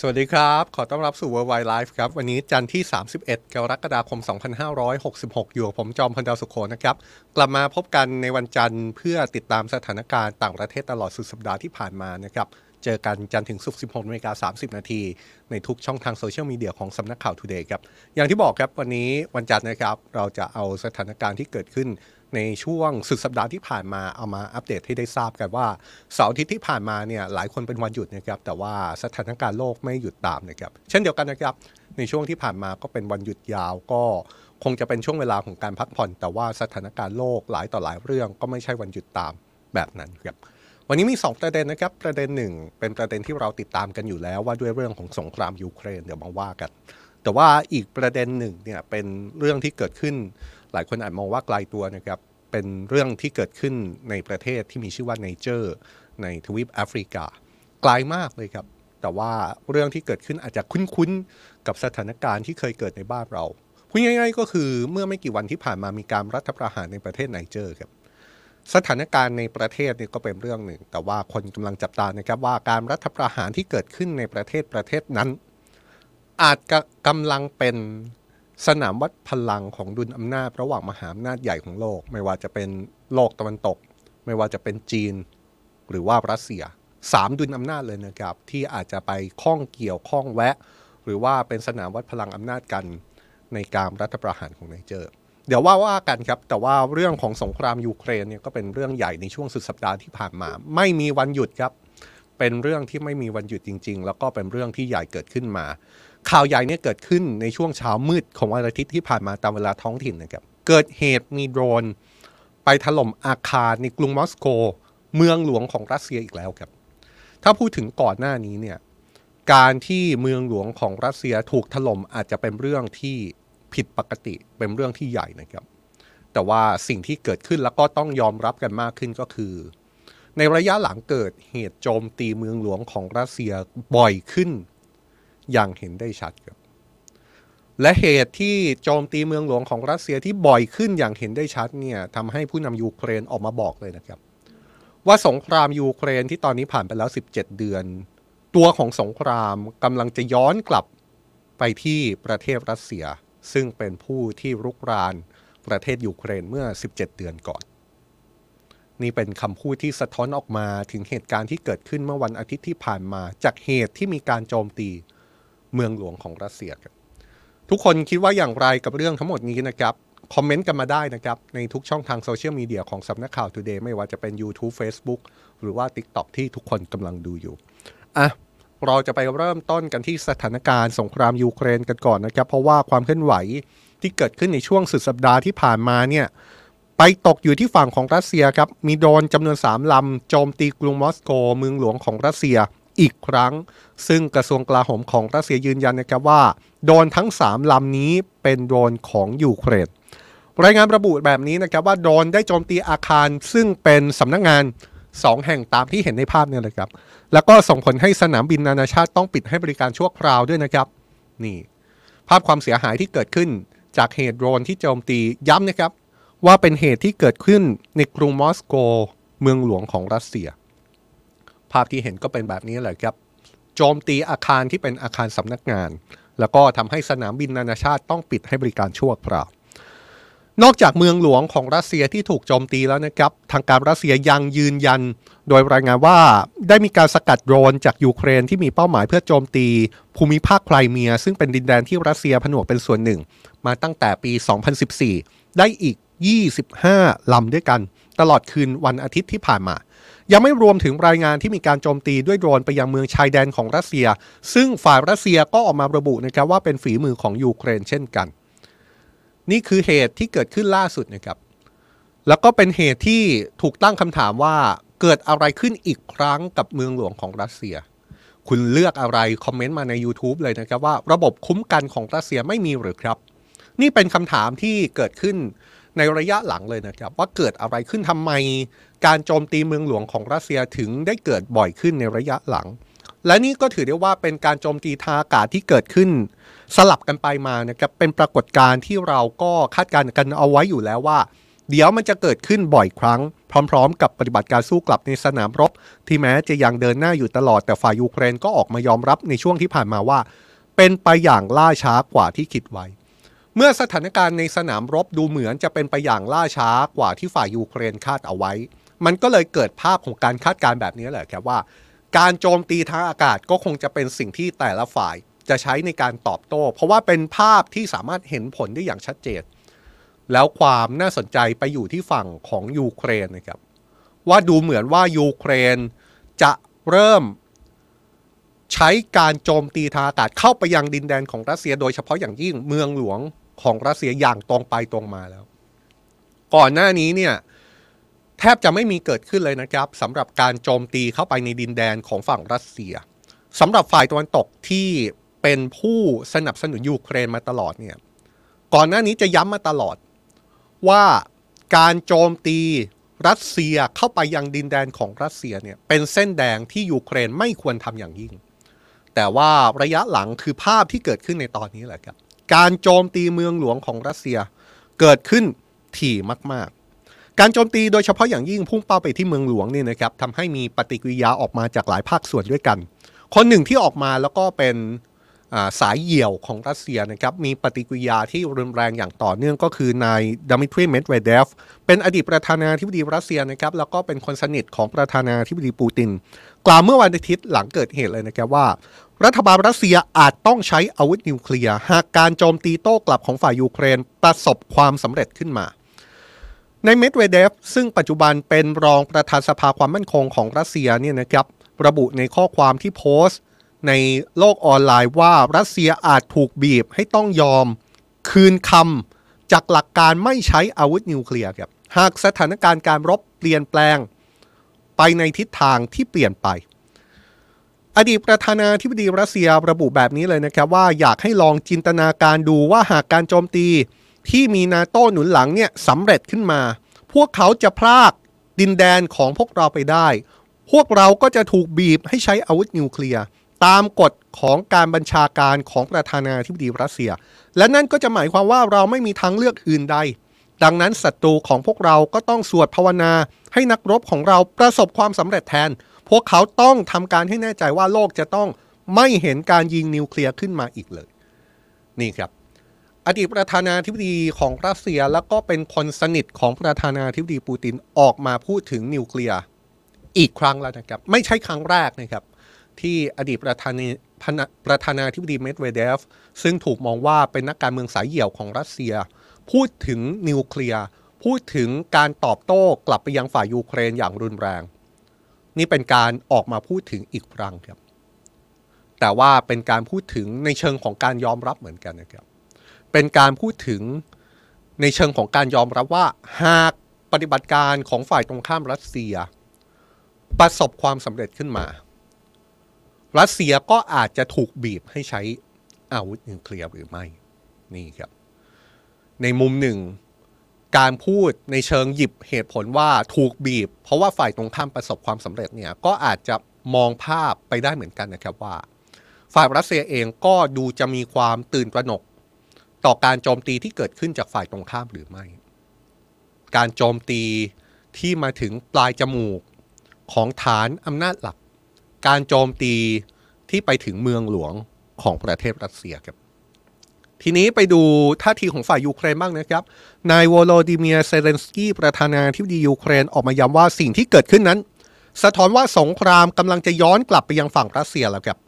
สวัสดีครับ ขอต้อนรับสู่ Worldwide Life ครับ วันนี้จันทร์ที่ 31 กรกฎาคม 2566 อยู่กับผมจอมพันดาวสุขโขนะครับ กลับมาพบกันในวันจันทร์เพื่อติดตามสถานการณ์ต่างประเทศตลอดสุดสัปดาห์ที่ผ่านมานะครับ เจอกันจันทร์ถึงศุกร์ 16นาฬิกา30 นาที ในทุกช่องทางโซเชียลมีเดียของสำนักข่าว Today ครับ อย่างที่บอกครับวันนี้วันจันทร์นะครับ เราจะเอาสถานการณ์ที่เกิดขึ้น ในช่วงสุดสัปดาห์ที่ผ่านมาเอามาอัปเดตให้ได้ทราบกันว่าเสาร์อาทิตย์ที่ผ่านมาเนี่ยหลายคนเป็นวันหยุดนะครับแต่ว่าสถานการณ์โลกไม่หยุดตามนะครับเช่นเดียวกันนะครับในช่วงที่ผ่านมาก็เป็นวันหยุดยาวก็คงจะเป็นช่วงเวลาของการพักผ่อน แต่ว่าสถานการณ์โลกหลายต่อหลายเรื่องก็ไม่ใช่วันหยุดตามแบบนั้นครับวันนี้มี 2 ประเด็นนะครับ ประเด็นหนึ่งเป็นประเด็นที่เราติดตามกันอยู่แล้วว่าด้วยเรื่องของสงครามยูเครนเดี๋ยวมาว่ากัน แต่ว่าอีกประเด็นหนึ่งเนี่ยเป็นเรื่องที่เกิดขึ้น ลายคนอาจมองว่าไกลตัวนะครับเป็นเรื่องที่เกิดขึ้นในประเทศที่มีชื่อว่าไนเจอร์ในทวีปแอฟริกาไกลมากเลยครับ แต่ว่าเรื่องที่เกิดขึ้นอาจจะคุ้นๆ กับสถานการณ์ที่เคยเกิดในบ้านเราพูดง่ายๆก็คือเมื่อไม่กี่วันที่ผ่านมามีการรัฐประหารในประเทศไนเจอร์ครับสถานการณ์ในประเทศนี่ก็เป็นเรื่องหนึ่ง แต่ว่าคนกำลังจับตานะครับว่าการรัฐประหารที่เกิดขึ้นในประเทศประเทศนั้น อาจจะกำลังเป็น สนามวัดพลังของดุลอำนาจระหว่างมหาอำนาจใหญ่ของโลก ไม่ว่าจะเป็นโลกตะวันตก ไม่ว่าจะเป็นจีน หรือว่ารัสเซียสามดุลอำนาจเลยนะครับ ที่อาจจะไปข้องเกี่ยวข้องแวะ หรือว่าเป็นสนามวัดพลังอำนาจกันในการรัฐประหารของไนเจอร์เดี๋ยวว่าว่ากันครับ แต่ว่าเรื่องของสงครามยูเครนเนี่ยก็เป็นเรื่องใหญ่ในช่วงสุดสัปดาห์ที่ผ่านมา ไม่มีวันหยุดครับ เป็นเรื่องที่ไม่มีวันหยุดจริง ๆ แล้วก็เป็นเรื่องที่ใหญ่เกิดขึ้นมา ข่าวใหญ่เนี่ยเกิดขึ้นในช่วงเช้ามืดของวันอาทิตย์ที่ผ่านมาตามเวลาท้องถิ่นนะครับ เกิดเหตุมีโดรน ไปถล่มอาคารในกรุงมอสโก เมืองหลวงของรัสเซียอีกแล้วครับ ถ้าพูดถึงก่อนหน้านี้เนี่ยการที่เมืองหลวงของรัสเซียถูกถล่มอาจจะเป็นเรื่องที่ผิดปกติเป็นเรื่องที่ใหญ่นะครับ แต่ว่าสิ่งที่เกิดขึ้นแล้วก็ต้องยอมรับกันมากขึ้นก็คือ ในระยะหลังเกิดเหตุโจมตีเมืองหลวงของรัสเซียบ่อยขึ้น อย่างเห็นได้ชัดครับและเหตุที่โจมตีเมืองหลวงของรัสเซียที่บ่อยขึ้นอย่างเห็นได้ชัดเนี่ยทำให้ผู้นำยูเครนออกมาบอกเลยนะครับ ว่าสงครามยูเครนที่ตอนนี้ผ่านไปแล้ว 17 เดือน ตัวของสงครามกำลังจะย้อนกลับไปที่ประเทศรัสเซีย ซึ่งเป็นผู้ที่รุกรานประเทศยูเครนเมื่อ 17 เดือนก่อน นี่เป็นคำพูดที่สะท้อนออกมาถึงเหตุการณ์ที่เกิดขึ้นเมื่อวันอาทิตย์ที่ผ่านมา จากเหตุที่มีการโจมตี เมืองหลวงของรัสเซียครับทุกคนคิดว่าอย่างไรกับเรื่องทั้งหมดนี้นะครับ คอมเมนต์กันมาได้นะครับ ในทุกช่องทางโซเชียลมีเดียของสำนักข่าว Today ไม่ว่าจะเป็น YouTube Facebook หรือว่า TikTok ที่ทุกคนกำลังดูอยู่อะเราจะไปเริ่มต้นกันที่สถานการณ์สงครามยูเครนกันก่อนนะครับ เพราะว่าความเคลื่อนไหวที่เกิดขึ้นในช่วงสุดสัปดาห์ที่ผ่านมาเนี่ยไปตกอยู่ที่ฝั่งของรัสเซียครับ มีโดรนจำนวน 3 ลำโจมตีกรุงมอสโกเมืองหลวงของรัสเซีย อีกครั้ง ซึ่งกระทรวงกลาโหมของรัสเซียยืนยันนะครับว่าโดรนทั้ง 3ลำนี้เป็นโดรนของยูเครนรายงานระบุแบบนี้นะครับว่าโดรนได้โจมตีอาคารซึ่งเป็นสำนักงาน2แห่งตามที่เห็นในภาพเนี่ยเลยครับ แล้วก็ส่งผลให้สนามบินนานาชาติต้องปิดให้บริการชั่วคราวด้วยนะครับ นี่ ภาพความเสียหายที่เกิดขึ้นจากเหตุโดรนที่โจมตีย้ำนะครับ ว่าเป็นเหตุที่เกิดขึ้นในกรุงมอสโก เมืองหลวงของรัสเซียาพที่เห็นก็เป็นแบบนี้แหละครับ โจมตีอาคารที่เป็นอาคารสำนักงาน แล้วก็ทำให้สนามบินนานาชาติต้องปิดให้บริการชั่วคราว นอกจากเมืองหลวงของรัสเซียที่ถูกโจมตีแล้วนะครับ ทางการรัสเซียยังยืนยัน โดยรายงานว่าได้มีการสกัดโดรนจากยูเครนที่มีเป้าหมายเพื่อโจมตี ภูมิภาคไครเมีย ซึ่งเป็นดินแดนที่รัสเซียผนวกเป็นส่วนหนึ่ง มาตั้งแต่ปี 2014 ได้อีก 25 ลำด้วยกัน ตลอดคืนวันอาทิตย์ที่ผ่านมา ยังไม่รวมถึงรายงานที่มีการโจมตีด้วยโดรนไปยังเมืองชายแดนของรัสเซีย ซึ่งฝ่ายรัสเซียก็ออกมาระบุนะครับว่าเป็นฝีมือของยูเครนเช่นกัน นี่คือเหตุที่เกิดขึ้นล่าสุดนะครับ แล้วก็เป็นเหตุที่ถูกตั้งคำถามว่าเกิดอะไรขึ้นอีกครั้งกับเมืองหลวงของรัสเซีย คุณเลือกอะไรคอมเมนต์มาใน YouTube เลยนะครับว่าระบบคุ้มกันของรัสเซียไม่มีหรือครับ นี่เป็นคำถามที่เกิดขึ้น ในระยะหลังเลยนะครับ ว่าเกิดอะไรขึ้นทำไม การโจมตีเมืองหลวงของรัสเซียถึงได้เกิดบ่อยขึ้นในระยะหลัง และนี่ก็ถือได้ว่าเป็นการโจมตีทางอากาศที่เกิดขึ้น สลับกันไปมานะครับเป็นปรากฏการณ์ที่เราก็คาดการณ์กันเอาไว้อยู่แล้วว่า เดี๋ยวมันจะเกิดขึ้นบ่อยครั้ง พร้อม ๆ กับปฏิบัติการสู้กลับในสนามรบ ที่แม้จะยังเดินหน้าอยู่ตลอดแต่ฝ่ายยูเครนก็ออกมายอมรับในช่วงที่ผ่านมาว่า เป็นไปอย่างล่าช้ากว่าที่คิดไว้ เมื่อสถานการณ์ในสนามรบดูเหมือนจะเป็นไปอย่างล่าช้ากว่าที่ฝ่ายยูเครนคาดเอาไว้ มันก็เลยเกิดภาพของการคาดการณ์แบบนี้แหละครับว่า การโจมตีทางอากาศก็คงจะเป็นสิ่งที่แต่ละฝ่ายจะใช้ในการตอบโต้ เพราะว่าเป็นภาพที่สามารถเห็นผลได้อย่างชัดเจน แล้วความน่าสนใจไปอยู่ที่ฝั่งของยูเครนนะครับว่าดูเหมือนว่ายูเครนจะเริ่มใช้การโจมตีทางอากาศเข้าไปยังดินแดนของรัสเซียโดยเฉพาะอย่างยิ่งเมืองหลวง ของรัสเซียอย่างตรงไปตรงมาแล้ว ก่อนหน้านี้เนี่ยแทบจะไม่มีเกิดขึ้นเลยนะครับสำหรับการโจมตีเข้าไปในดินแดนของฝั่งรัสเซียสำหรับฝ่ายตะวันตกที่เป็นผู้สนับสนุนยูเครนมาตลอดเนี่ยก่อนหน้านี้จะย้ำมาตลอดว่าการโจมตีรัสเซียเข้าไปยังดินแดนของรัสเซียเนี่ยเป็นเส้นแดงที่ยูเครนไม่ควรทำอย่างยิ่ง แต่ว่าระยะหลังคือภาพที่เกิดขึ้นในตอนนี้แหละครับ การโจมตีเมืองหลวงของรัสเซียเกิดขึ้นถี่มาก ๆ การโจมตีโดยเฉพาะอย่างยิ่งพุ่งเป้าไปที่เมืองหลวงนี่นะครับทำให้มีปฏิกิริยาออกมาจากหลายภาคส่วนด้วยกัน คนหนึ่งที่ออกมาแล้วก็เป็นสายเหี่ยวของรัสเซียนะครับมีปฏิกิริยาที่รุนแรงอย่างต่อเนื่องก็คือนายดมิทรีเมดเวเดฟเป็นอดีตประธานาธิบดีรัสเซียนะครับแล้วก็เป็นคนสนิทของประธานาธิบดีปูติน กล่าวเมื่อวันอาทิตย์หลังเกิดเหตุเลยนะครับว่า รัฐบาลรัสเซียอาจต้องใช้อาวุธนิวเคลียร์หากการโจมตีโต้กลับของฝ่ายยูเครนประสบความสำเร็จขึ้นมา นายเมดเวเดฟซึ่งปัจจุบันเป็นรองประธานสภาความมั่นคงของรัสเซียเนี่ยนะครับระบุในข้อความที่โพสต์ ในโลกออนไลน์ว่ารัสเซียอาจถูกบีบให้ต้องยอม คืนคำจากหลักการไม่ใช้อาวุธนิวเคลียร์ครับหากสถานการณ์การรบเปลี่ยนแปลง ไปในทิศทางที่เปลี่ยนไป อดีตประธานาธิบดีรัสเซียระบุแบบนี้เลยนะครับว่าอยากให้ลองจินตนาการดูว่าหากการโจมตีที่มีนาโต้หนุนหลังเนี่ยสำเร็จขึ้นมา พวกเขาจะพลากดินแดนของพวกเราไปได้ พวกเราก็จะถูกบีบให้ใช้อาวุธนิวเคลียร์ตามกฎของการบัญชาการของประธานาธิบดีรัสเซีย และนั่นก็จะหมายความว่าเราไม่มีทางเลือกอื่นใด ดังนั้นศัตรูของพวกเราก็ต้องสวดภาวนา ให้นักรบของเราประสบความสำเร็จแทน พวกเขาต้องทำการให้แน่ใจว่าโลกจะต้องไม่เห็นการยิงนิวเคลียร์ขึ้นมาอีกเลย นี่ครับ อดีตประธานาธิบดีของรัสเซียแล้วก็เป็นคนสนิทของประธานาธิบดีปูตินออกมาพูดถึงนิวเคลียร์อีกครั้งแล้วนะครับ ไม่ใช่ครั้งแรกนะครับ ที่อดีตประธานาประธานาธิบดีเมดเวเดฟซึ่งถูกมองว่าเป็นนักการเมืองสายเหี่ยวของรัสเซีย พูดถึงนิวเคลียร์พูดถึงการตอบโต้กลับไปยังฝ่ายยูเครนอย่างรุนแรง นี่เป็นการออกมาพูดถึงอีกครั้งครับ แต่ว่าเป็นการพูดถึงในเชิงของการยอมรับเหมือนกันนะครับ เป็นการพูดถึงในเชิงของการยอมรับว่า หากปฏิบัติการของฝ่ายตรงข้ามรัสเซีย ประสบความสำเร็จขึ้นมา รัสเซียก็อาจจะถูกบีบให้ใช้อาวุธนิวเคลียร์หรือไม่ นี่ครับ ในมุมหนึ่ง การพูดในเชิงหยิบเหตุผลว่าถูกบีบ เพราะว่าฝ่ายตรงข้ามประสบความสำเร็จเนี่ยก็อาจจะมองภาพไปได้เหมือนกันนะครับว่า ฝ่ายรัสเซียเองก็ดูจะมีความตื่นตระหนก ต่อการโจมตีที่เกิดขึ้นจากฝ่ายตรงข้ามหรือไม่ การโจมตีที่มาถึงปลายจมูกของฐานอำนาจหลัก การโจมตีที่ไปถึงเมืองหลวงของประเทศรัสเซียครับ ทีนี้ไปดูท่าทีของฝ่ายยูเครนบ้างนะครับ นายโวโลดิเมียร์ เซเลนสกี้ประธานาธิบดียูเครนออกมาย้ำว่าสิ่งที่เกิดขึ้นนั้น สะท้อนว่าสงครามกำลังจะย้อนกลับไปยังฝั่งรัสเซียแล้วครับ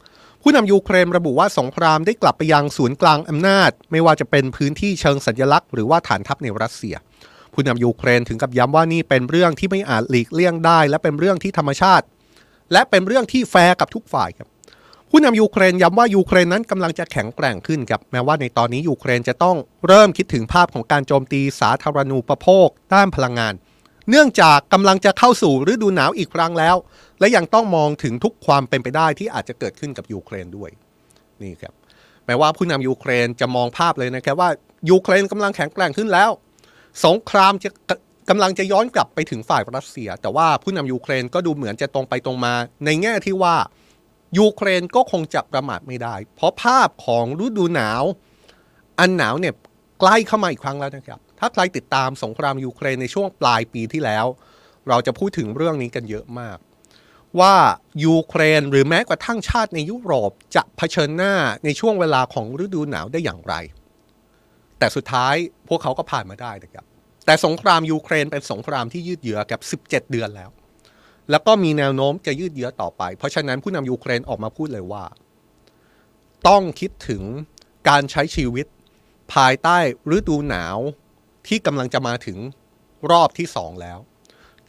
ผู้นำยูเครนระบุว่าสงครามได้กลับไปยังศูนย์กลางอำนาจ ไม่ว่าจะเป็นพื้นที่เชิงสัญลักษณ์หรือว่าฐานทัพในรัสเซีย ผู้นำยูเครนถึงกับย้ำว่านี่เป็นเรื่องที่ไม่อาจหลีกเลี่ยงได้ และเป็นเรื่องที่ธรรมชาติ และเป็นเรื่องที่แฟร์กับทุกฝ่ายครับ ผู้นำยูเครนย้ำว่ายูเครนนั้นกำลังจะแข็งแกร่งขึ้นครับแม้ว่าในตอนนี้ยูเครนจะต้องเริ่มคิดถึงภาพของการโจมตีสาธารณูปโภคด้านพลังงาน เนื่องจากกำลังจะเข้าสู่ฤดูหนาวอีกครั้งแล้ว และยังต้องมองถึงทุกความเป็นไปได้ที่อาจจะเกิดขึ้นกับยูเครนด้วยนี่ครับแม้ว่าผู้นำยูเครนจะมองภาพเลยนะครับว่ายูเครนกำลังแข็งแกร่งขึ้นแล้ว สงครามจะกำลังจะย้อนกลับไปถึงฝ่ายรัสเซีย แต่ว่าผู้นำยูเครนก็ดูเหมือนจะตรงไปตรงมา ในแง่ที่ว่า ยูเครนก็คงจะประมาทไม่ได้ เพราะภาพของฤดูหนาว อันหนาวเนี่ยใกล้เข้ามาอีกครั้งแล้วนะครับ ถ้าใครติดตามสงครามยูเครนในช่วงปลายปีที่แล้ว เราจะพูดถึงเรื่องนี้กันเยอะมาก ว่ายูเครนหรือแม้กระทั่งชาติในยุโรปจะเผชิญหน้าในช่วงเวลาของฤดูหนาวได้อย่างไร แต่สุดท้ายพวกเขาก็ผ่านมาได้นะครับแต่สงครามยูเครนเป็นสงครามที่ยืดเยื้อกับ 17 เดือนแล้ว แล้วก็มีแนวโน้มจะยืดเยื้อต่อไป เพราะฉะนั้นผู้นำยูเครนออกมาพูดเลยว่า ต้องคิดถึงการใช้ชีวิต ภายใต้ฤดูหนาวที่กำลังจะมาถึงรอบที่สองแล้ว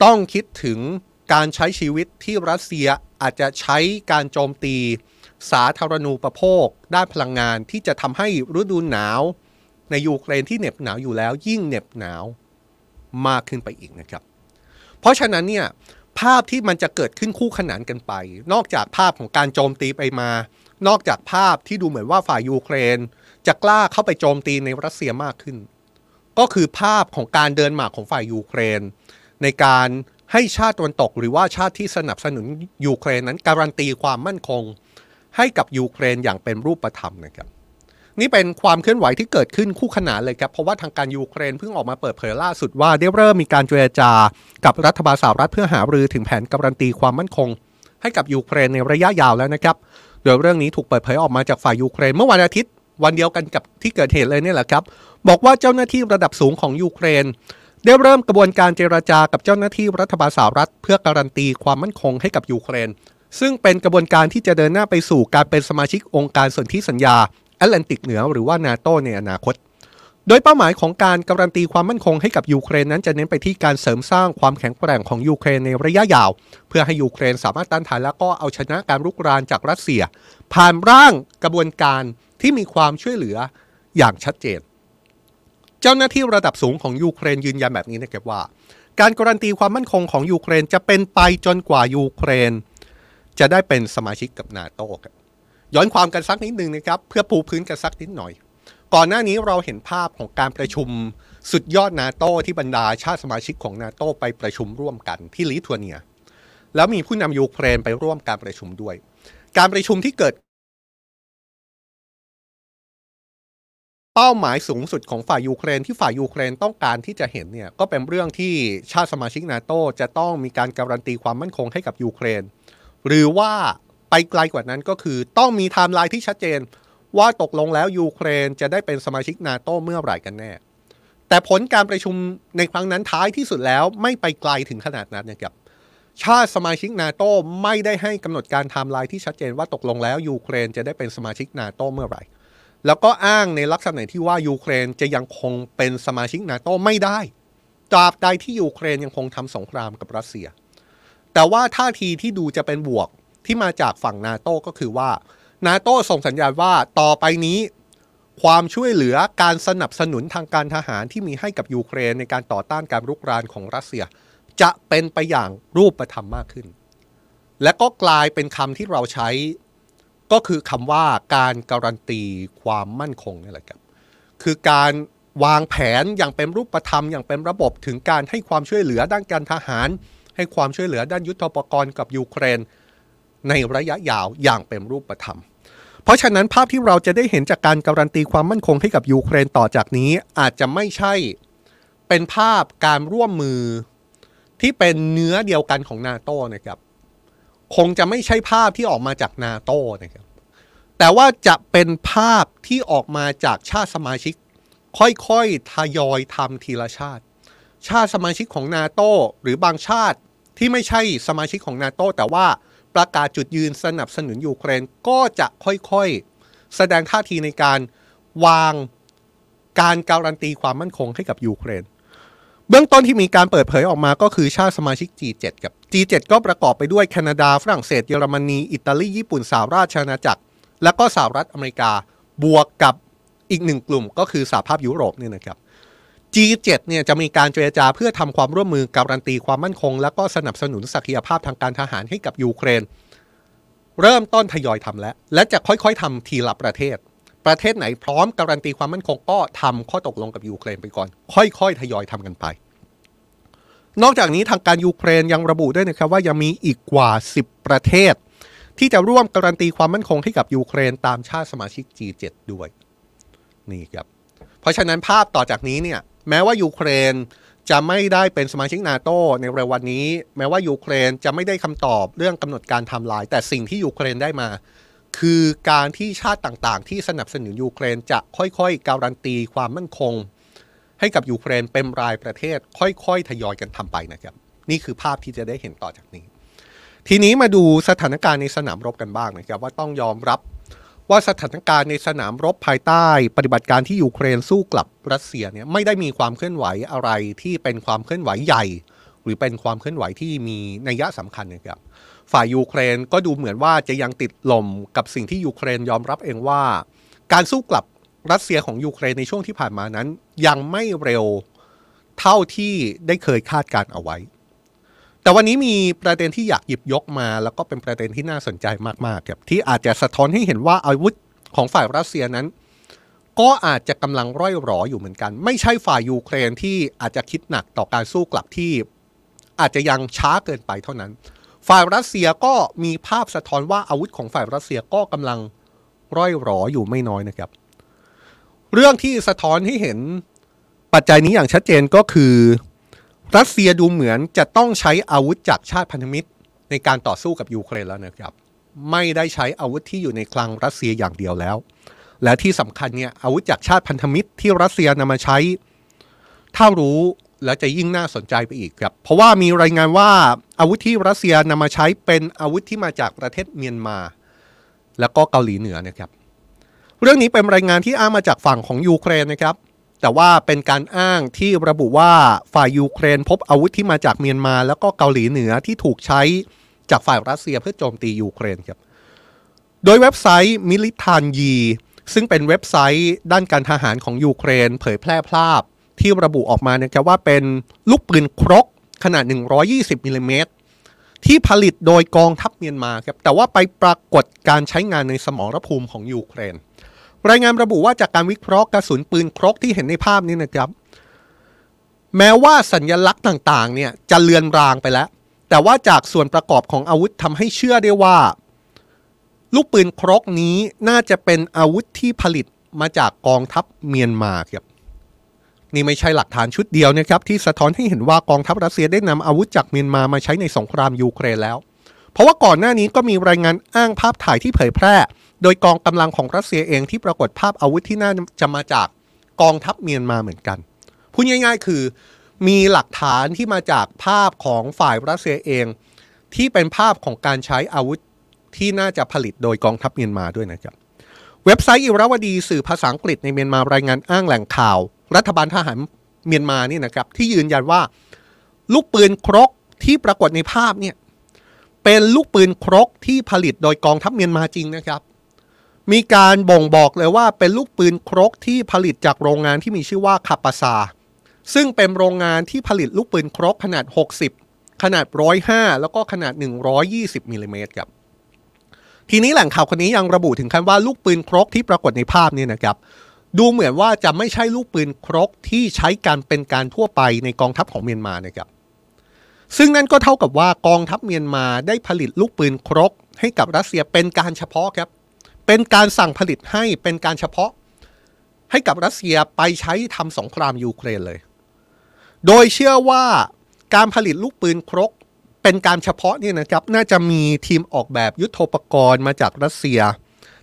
ต้องคิดถึงการใช้ชีวิตที่รัสเซียอาจจะใช้การโจมตีสาธารณูปโภค ด้านพลังงานที่จะทำให้ฤดูหนาวในยูเครนที่เหน็บหนาวอยู่แล้ว ยิ่งเหน็บหนาวมากขึ้นไปอีกนะครับ เพราะฉะนั้นเนี่ย ภาพที่มันจะเกิดขึ้นคู่ขนานกันไป นอกจากภาพของการโจมตีไปมา นอกจากภาพที่ดูเหมือนว่าฝ่ายยูเครน จะกล้าเข้าไปโจมตีในรัสเซียมากขึ้น ก็คือภาพของการเดินหมากของฝ่ายยูเครน ในการให้ชาติตะวันตกหรือว่าชาติที่สนับสนุนยูเครนนั้นการันตีความมั่นคง ให้กับยูเครนอย่างเป็นรูปธรรมนะครับ นี่เป็นความเคลื่อนไหวที่เกิดขึ้นคู่ขนานเลยครับ เพราะว่าทางการยูเครนเพิ่งออกมาเปิดเผยล่าสุดว่าได้เริ่มมีการเจรจากับรัฐบาลสหรัฐเพื่อหารือถึงแผนการันตีความมั่นคง ให้กับยูเครนในระยะยาวแล้วนะครับ โดยเรื่องนี้ถูกเปิดเผยออกมาจากฝ่ายยูเครนเมื่อวันอาทิตย์วันเดียวกันกับที่เกิดเหตุเลยเนี่ยแหละครับ บอกว่าเจ้าหน้าที่ระดับสูงของยูเครน ได้เริ่มกระบวนการเจรจากับเจ้าหน้าที่รัฐบาลสหรัฐ เพื่อการันตีความมั่นคงให้กับยูเครนซึ่งเป็นกระบวนการที่จะเดินหน้าไปสู่การเป็นสมาชิกองค์การสนธิสัญญา แอตแลนติกเหนือหรือว่านาโตในอนาคต โดยเป้าหมายของการการันตีความมั่นคงให้กับยูเครนนั้นจะเน้นไปที่การเสริมสร้างความแข็งแกร่งของยูเครนในระยะยาว เพื่อให้ยูเครนสามารถต้านทานและก็เอาชนะการรุกรานจากรัสเซีย ผ่านร่างกระบวนการที่มีความช่วยเหลืออย่างชัดเจน เจ้าหน้าที่ระดับสูงของยูเครนยืนยันแบบนี้นะครับว่า การการันตีความมั่นคงของยูเครนจะเป็นไปจนกว่ายูเครน จะได้เป็นสมาชิกกับนาโตครับ ย้อนความกันสักนิดหนึ่งนะครับเพื่อปูพื้นกันสักนิดหน่อย ก่อนหน้านี้เราเห็นภาพของการประชุมสุดยอดนาโต้ที่บรรดาชาติสมาชิกของนาโต้ไปประชุมร่วมกันที่ลิทัวเนีย แล้วมีผู้นำยูเครนไปร่วมการประชุมด้วย การประชุมที่เกิด เป้าหมายสูงสุดของฝ่ายยูเครนที่ฝ่ายยูเครนต้องการที่จะเห็นเนี่ยก็เป็นเรื่องที่ชาติสมาชิกนาโตจะต้องมีการการันตีความมั่นคงให้กับยูเครน หรือว่า ไปไกลกว่านั้นก็คือต้องมีไทม์ไลน์ที่ชัดเจน ว่าตกลงแล้วยูเครนจะได้เป็นสมาชิกนาโตเมื่อไหร่กันแน่ แต่ผลการประชุมในครั้งนั้นท้ายที่สุดแล้วไม่ไปไกลถึงขนาดนั้นนะครับชาติสมาชิกนาโตไม่ได้ให้กำหนดการไทม์ไลน์ที่ชัดเจนว่าตกลงแล้วยูเครนจะได้เป็นสมาชิกนาโตเมื่อไหร่ แล้วก็อ้างในลักษณะที่ว่ายูเครนจะยังคงเป็นสมาชิกนาโตไม่ได้ตราบใดที่ยูเครนยังคงทำสงครามกับรัสเซีย แต่ว่าท่าทีที่ดูจะเป็นบวก ที่มาจากฝั่งนาโต้ก็คือว่านาโต้ส่งสัญญาณว่าต่อไปนี้ความช่วยเหลือการสนับสนุนทางการทหารที่มีให้กับยูเครนในการต่อต้านการรุกรานของรัสเซีย จะเป็นไปอย่างรูปธรรมมากขึ้น และก็กลายเป็นคำที่เราใช้ก็คือคำว่าการการันตีความมั่นคงนี่แหละครับคือการวางแผนอย่างเป็นรูปธรรมอย่างเป็นระบบถึงการให้ความช่วยเหลือด้านการทหาร ให้ความช่วยเหลือด้านยุทโธปกรณ์กับยูเครน ในระยะยาวอย่างเป็นรูปธรรม เพราะฉะนั้นภาพที่เราจะได้เห็นจากการการันตีความมั่นคงให้กับยูเครนต่อจากนี้อาจจะไม่ใช่เป็นภาพการร่วมมือที่เป็นเนื้อเดียวกันของนาโต้นะครับ คงจะไม่ใช่ภาพที่ออกมาจากนาโต้นะครับ แต่ว่าจะเป็นภาพที่ออกมาจากชาติสมาชิก ค่อยๆทยอยทำทีละชาติ ชาติสมาชิกของนาโต้หรือบางชาติที่ไม่ใช่สมาชิกของนาโต้แต่ว่า ประกาศจุดยืนสนับสนุนยูเครนก็จะค่อยๆ แสดงท่าทีในการวางการการันตีความมั่นคงให้กับยูเครน เบื้องต้นที่มีการเปิดเผยออกมาก็คือชาติสมาชิก G7 กับ G7 ก็ประกอบไปด้วยแคนาดา ฝรั่งเศส เยอรมนี อิตาลี ญี่ปุ่น สหราชอาณาจักร และก็สหรัฐอเมริกา บวกกับอีกหนึ่งกลุ่มก็คือสหภาพยุโรปเนี่ยนะครับ G7 เนี่ยจะมีการเจรจาเพื่อทำความร่วมมือการันตีความมั่นคง และก็สนับสนุนศักยภาพทางการทหารให้กับยูเครน เริ่มต้นทยอยทำแล้ว และจะค่อยๆทำทีละประเทศ ประเทศไหนพร้อมการันตีความมั่นคงก็ทำข้อตกลงกับยูเครนไปก่อน ค่อยๆ ทยอยทำกันไป นอกจากนี้ทางการยูเครนยังระบุด้วยนะครับว่ายังมีอีกกว่า 10 ประเทศ ที่จะร่วมการันตีความมั่นคงให้กับยูเครนตามชาติสมาชิก G7 ด้วยนี่ครับเพราะฉะนั้นภาพต่อจากนี้เนี่ย แม้ว่ายูเครนจะไม่ได้เป็นสมาชิกนาโตในเร็ววันนี้ แม้ว่ายูเครนจะไม่ได้คำตอบเรื่องกำหนดการไทม์ไลน์แต่สิ่งที่ยูเครนได้มา คือการที่ชาติต่างๆ ที่สนับสนุนยูเครนจะค่อยๆ การันตีความมั่นคง ให้กับยูเครนเป็นรายประเทศ ค่อยๆ ทยอยกันทำไปนะครับ นี่คือภาพที่จะได้เห็นต่อจากนี้ ทีนี้มาดูสถานการณ์ในสนามรบกันบ้างนะครับ ว่าต้องยอมรับ ว่าสถานการณ์ในสนามรบภายใต้ ปฏิบัติการที่ยูเครนสู้กลับรัสเซียเนี่ยไม่ได้มีความเคลื่อนไหวอะไรที่เป็นความเคลื่อนไหวใหญ่ หรือเป็นความเคลื่อนไหวที่มีนัยสำคัญนะครับฝ่ายยูเครนก็ดูเหมือนว่าจะยังติดหล่มกับสิ่งที่ยูเครนยอมรับเองว่า การสู้กลับรัสเซียของยูเครนในช่วงที่ผ่านมานั้น ยังไม่เร็วเท่าที่ได้เคยคาดการเอาไว้ แต่วันนี้มีประเด็นที่อยากหยิบยกมา แล้วก็เป็นประเด็นที่น่าสนใจมากๆครับที่อาจจะสะท้อนให้เห็นว่าอาวุธของฝ่ายรัสเซียนั้น ก็อาจจะกำลังร่อยหรออยู่เหมือนกัน ไม่ใช่ฝ่ายยูเครนที่อาจจะคิดหนักต่อการสู้กลับที่อาจจะยังช้าเกินไปเท่านั้น ฝ่ายรัสเซียก็มีภาพสะท้อนว่าอาวุธของฝ่ายรัสเซียก็กำลังร่อยหรออยู่ไม่น้อยนะครับ เรื่องที่สะท้อนให้เห็นปัจจัยนี้อย่างชัดเจนก็คือ รัสเซียดูเหมือนจะต้องใช้อาวุธจากชาติพันธมิตร ในการต่อสู้กับยูเครนแล้วนะครับ ไม่ได้ใช้อาวุธที่อยู่ในคลังรัสเซียอย่างเดียวแล้ว และที่สำคัญเนี่ยอาวุธจากชาติพันธมิตรที่รัสเซียนำมาใช้ ถ้ารู้แล้วจะยิ่งน่าสนใจไปอีกครับ เพราะว่ามีรายงานว่าอาวุธที่รัสเซียนำมาใช้เป็นอาวุธที่มาจากประเทศเมียนมา แล้วก็เกาหลีเหนือนะครับ เรื่องนี้เป็นรายงานที่อ้างมาจากฝั่งของยูเครนนะครับ แต่ว่าเป็นการอ้างที่ระบุว่าฝ่ายยูเครนพบอาวุธที่มาจากเมียนมา แล้วก็เกาหลีเหนือที่ถูกใช้จากฝ่ายรัสเซียเพื่อโจมตียูเครนครับ โดยเว็บไซต์มิลิทานยี ซึ่งเป็นเว็บไซต์ด้านการทหารของยูเครน เผยแพร่ภาพที่ระบุออกมานะครับว่าเป็นลูกปืนครกขนาด 120มิลลิเมตรที่ผลิตโดยกองทัพเมียนมาครับแต่ว่าไปปรากฏการใช้งานในสมรภูมิของยูเครน รายงานระบุว่าจากการวิเคราะห์กระสุนปืนครกที่เห็นในภาพนี้นะครับ แม้ว่าสัญญลักษณ์ต่างๆ เนี่ยจะเลือนรางไปแล้ว แต่ว่าจากส่วนประกอบของอาวุธทำให้เชื่อได้ว่า ลูกปืนครกนี้น่าจะเป็นอาวุธที่ผลิตมาจากกองทัพเมียนมาครับนี่ไม่ใช่หลักฐานชุดเดียวนะครับที่สะท้อนให้เห็นว่ากองทัพรัสเซียได้นำอาวุธจากเมียนมามาใช้ในสงครามยูเครนแล้ว เพราะว่าก่อนหน้านี้ก็มีรายงานอ้างภาพถ่ายที่เผยแพร่ โดยกองกำลังของรัสเซียเองที่ปรากฏภาพอาวุธที่น่าจะมาจากกองทัพเมียนมาเหมือนกัน พูดง่าย ๆ คือมีหลักฐานที่มาจากภาพของฝ่ายรัสเซียเอง ที่เป็นภาพของการใช้อาวุธที่น่าจะผลิตโดยกองทัพเมียนมาด้วยนะครับ เว็บไซต์อิราวดีสื่อภาษาอังกฤษในเมียนมารายงานอ้างแหล่งข่าว รัฐบาลทหารเมียนมานี่นะครับ ที่ยืนยันว่าลูกปืนครกที่ปรากฏในภาพเนี่ยเป็นลูกปืนครกที่ผลิตโดยกองทัพเมียนมาจริงนะครับ มีการบ่งบอกเลยว่าเป็นลูกปืนครกที่ผลิตจากโรงงานที่มีชื่อว่าคาปาซา ซึ่งเป็นโรงงานที่ผลิตลูกปืนครกขนาด 60 ขนาด 105 แล้วก็ขนาด 120มิลลิเมตรครับทีนี้แหล่งข่าวคนนี้ยังระบุถึงขั้นว่าลูกปืนครกที่ปรากฏในภาพนี้นะครับ ดูเหมือนว่าจะไม่ใช่ลูกปืนครกที่ใช้การเป็นการทั่วไปในกองทัพของเมียนมานะครับซึ่งนั่นก็เท่ากับว่ากองทัพเมียนมาได้ผลิตลูกปืนครก ให้กับรัสเซียเป็นการเฉพาะครับ เป็นการสั่งผลิตให้เป็นการเฉพาะให้กับรัสเซียไปใช้ทำสงครามยูเครนเลย โดยเชื่อว่าการผลิตลูกปืนครก เป็นการเฉพาะเนี่ยนะครับ น่าจะมีทีมออกแบบยุทโธปกรณ์มาจากรัสเซีย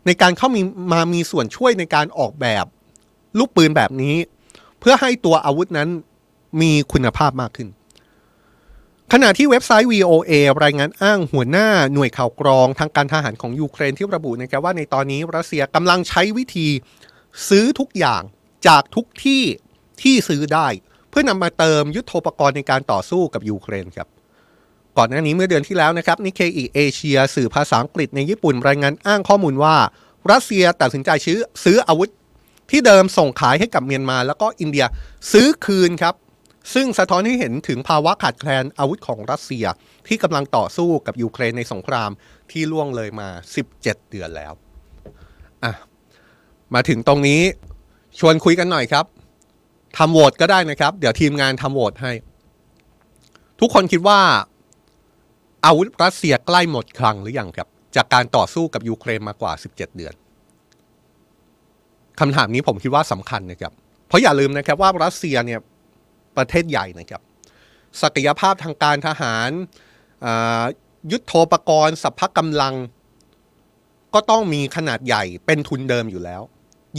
ในการเข้ามีมามีส่วนช่วยในการออกแบบลูกปืนแบบนี้ เพื่อให้ตัวอาวุธนั้นมีคุณภาพมากขึ้น ขณะที่เว็บไซต์ VOA รายงานอ้างหัวหน้าหน่วยข่าวกรองทางการทหารของยูเครนที่ระบุนะครับว่าในตอนนี้รัสเซียกำลังใช้วิธีซื้อทุกอย่างจากทุกที่ที่ซื้อได้ เพื่อนำมาเติมยุทโธปกรณ์ในการต่อสู้กับยูเครนครับก่อนหน้านี้เมื่อเดือนที่แล้วนะครับนิเคอีเอเชียสื่อภาษาอังกฤษในญี่ปุ่นรายงานอ้างข้อมูลว่า รัสเซียตัดสินใจซื้อซื้ออาวุธที่เดิมส่งขายให้กับเมียนมา แล้วก็อินเดียซื้อคืนครับ ซึ่งสะท้อนให้เห็นถึงภาวะขาดแคลนอาวุธของรัสเซียที่กำลังต่อสู้กับยูเครนในสงครามที่ล่วงเลยมา 17 เดือนแล้วอะมาถึงตรงนี้ชวนคุยกันหน่อยครับทำโหวตก็ได้นะครับ เดี๋ยวทีมงานทำโหวตให้ ทุกคนคิดว่า อาวุธรัสเซียใกล้หมดคลังหรือยังครับ จากการต่อสู้กับยูเครนมากว่า 17 เดือนคำถามนี้ผมคิดว่าสำคัญนะครับ เพราะอย่าลืมนะครับว่ารัสเซียเนี่ย ประเทศใหญ่นะครับ ศักยภาพทางการทหาร ยุทโธปกรณ์สัพพะกำลัง ก็ต้องมีขนาดใหญ่เป็นทุนเดิมอยู่แล้ว